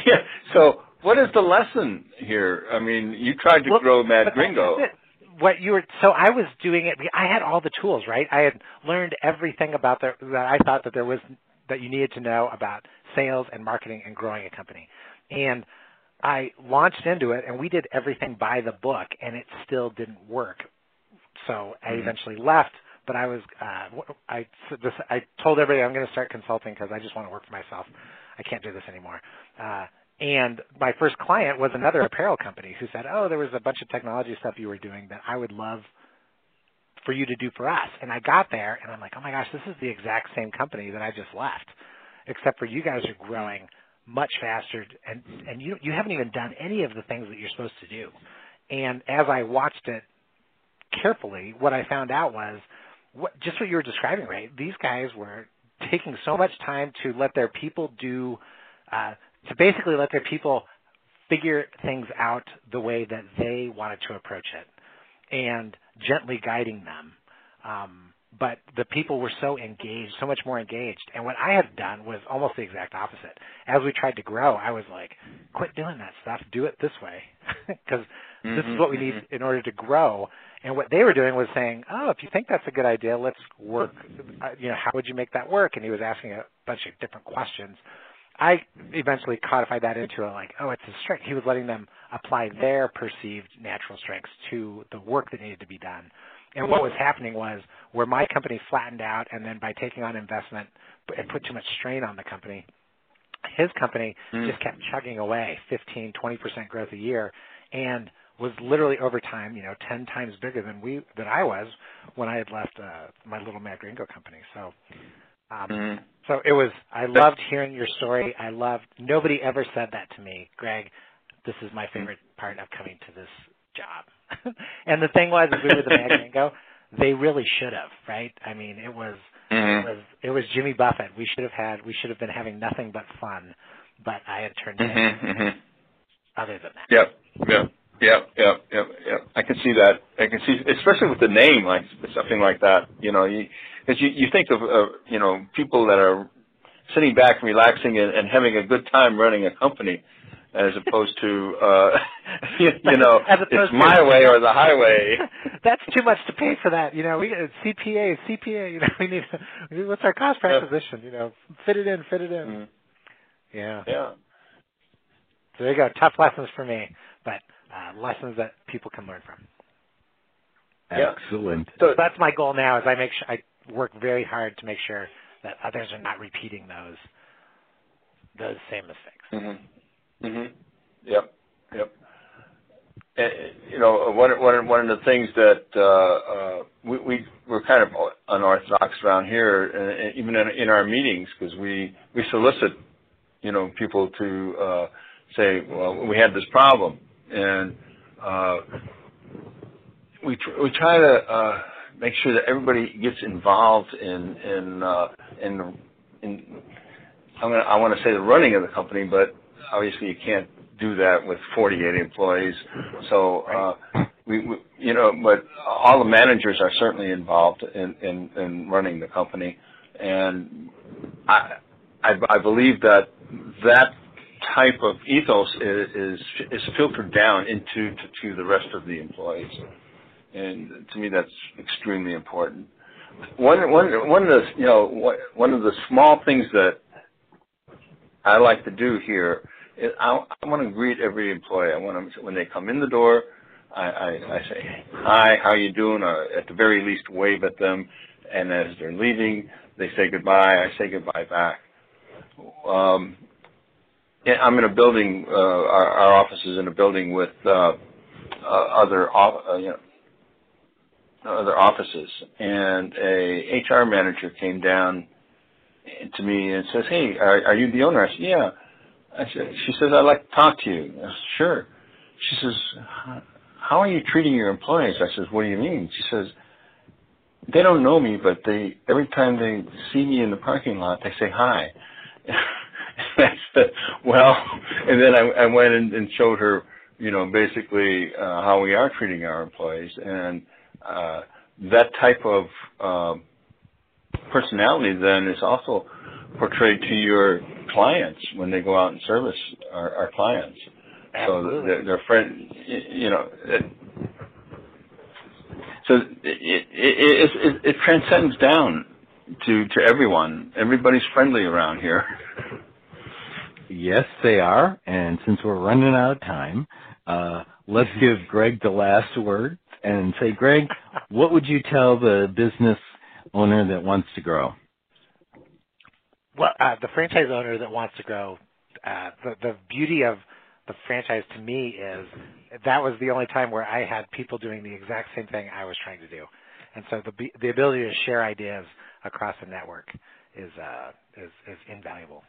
yeah. [laughs] So, what is the lesson here? I mean, you tried to Well, grow Mad Gringo. What you were so I was doing it. I had all the tools, right? I had learned everything about the that I thought that there was that you needed to know about sales and marketing and growing a company. And I launched into it, and we did everything by the book, and it still didn't work. So I Mhm. eventually left. But I was uh, I this, I told everybody I'm going to start consulting because I just want to work for myself. I can't do this anymore. Uh, and my first client was another apparel company who said, "Oh, there was a bunch of technology stuff you were doing that I would love for you to do for us." And I got there, and I'm like, "Oh my gosh, this is the exact same company that I just left, except for you guys are growing much faster, and and you you haven't even done any of the things that you're supposed to do." And as I watched it carefully, what I found out was what, just what you were describing, right? These guys were taking so much time to let their people do, uh, to basically let their people figure things out the way that they wanted to approach it, and gently guiding them. Um, but the people were so engaged, so much more engaged. And what I had done was almost the exact opposite. As we tried to grow, I was like, "Quit doing that stuff. Do it this way," [laughs] because this is what we need in order to grow. And what they were doing was saying, "Oh, if you think that's a good idea, let's work. Uh, you know, how would you make that work?" And he was asking a bunch of different questions. I eventually codified that into a like, "Oh, it's a strength." He was letting them apply their perceived natural strengths to the work that needed to be done. And what was happening was where my company flattened out, and then by taking on investment, it put too much strain on the company. His company Mm. just kept chugging away, 15, 20% growth a year, and was literally over time, you know, 10 times bigger than we than I was when I had left uh, my little Mad Gringo company. So, um, Mhm. so it was. I loved hearing your story. I loved. Nobody ever said that to me, Greg. this is my favorite part of coming to this job. [laughs] and the thing was, as we were the [laughs] Mango, they really should have, right? I mean, it was Mm-hmm. it was it was Jimmy Buffett. We should have had we should have been having nothing but fun, but I had turned Mm-hmm. Mm-hmm. other than that. Yep. Yep. Yep. Yep. Yep. Yep. I can see that. I can see, especially with the name, like something like that. You know, you because you you think of uh, you know people that are sitting back, relaxing, and, and having a good time running a company, as opposed to uh, [laughs] you, you know As opposed it's to- my way or the highway. [laughs] That's too much to pay for that. You know, we CPA, CPA. You know, [laughs] we need. we need- What's our cost per Yeah. acquisition? You know, fit it in, fit it in. Mhm. Yeah. Yeah. So there you go. Tough lessons for me, but uh, lessons that people can learn from. Excellent. So So that's my goal now. Is I make sure I work very hard to make sure that others are not repeating those those same mistakes. Mm-hmm. Mm-hmm. Yep. Yep. And, you know, one one one of the things that uh, uh, we, we we're kind of unorthodox around here, uh, even in, in our meetings, because we we solicit, you know, people to uh, say, well, we had this problem, and uh, we tr- we try to uh, make sure that everybody gets involved in in uh, in in I'm gonna, I want to say the running of the company, but obviously you can't do that with 48 employees. So, uh, we, we, you know, but all the managers are certainly involved in, in, in running the company. And I, I, I believe that that type of ethos is, is, is filtered down into, to, to the rest of the employees. And to me, that's extremely important. One, one, one of the, you know, one- of the small things that I like to do here I, I want to greet every employee. I want to when they come in the door, I, I, I say hi, how you doing, or at the very least wave at them. And as they're leaving, they say goodbye. I say goodbye back. Um, I'm in a building. Uh, our, our office is in a building with uh, uh, other uh, you know other offices, and a HR manager came down to me and says, "Hey, are, are you the owner?" I said, "Yeah." Said, "She says I'd like to talk to you." Said, "Sure." She says, "How are you treating your employees?" I says, "What do you mean?" She says, "They don't know me, but they every time they see me in the parking lot, they say hi." [laughs] I said, "Well," and then I, I went and, and showed her, you know, basically uh, how we are treating our employees, and uh, that type of um, personality then is also portrayed to your clients when they go out and service our, our clients. So Absolutely. their, their friend, you know, it, so it, it, it, it, it transcends down to, to everyone. Everybody's friendly around here. Yes, they are. And since we're running out of time, uh, let's give Greg the last word and say, Greg, what would you tell the business owner that wants to grow? Well, uh, the franchise owner that wants to grow, uh, the the beauty of the franchise to me is that was the only time where I had people doing the exact same thing I was trying to do, and so the the ability to share ideas across the network is uh, is is invaluable.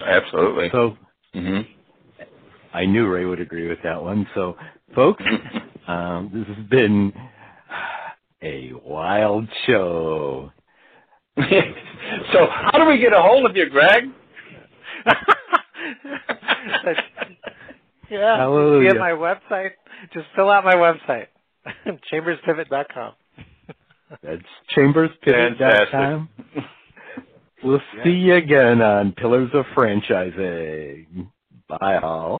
Absolutely. So hmm I knew Ray would agree with that one. So, folks, [laughs] um, this has been a wild show. So how do we get a hold of you, Greg? yeah, Hallelujah. via my website. Just fill out my website, [laughs] chamberspivot.com. That's chamberspivot.com. We'll see you again on Pillars of Franchising. Bye all.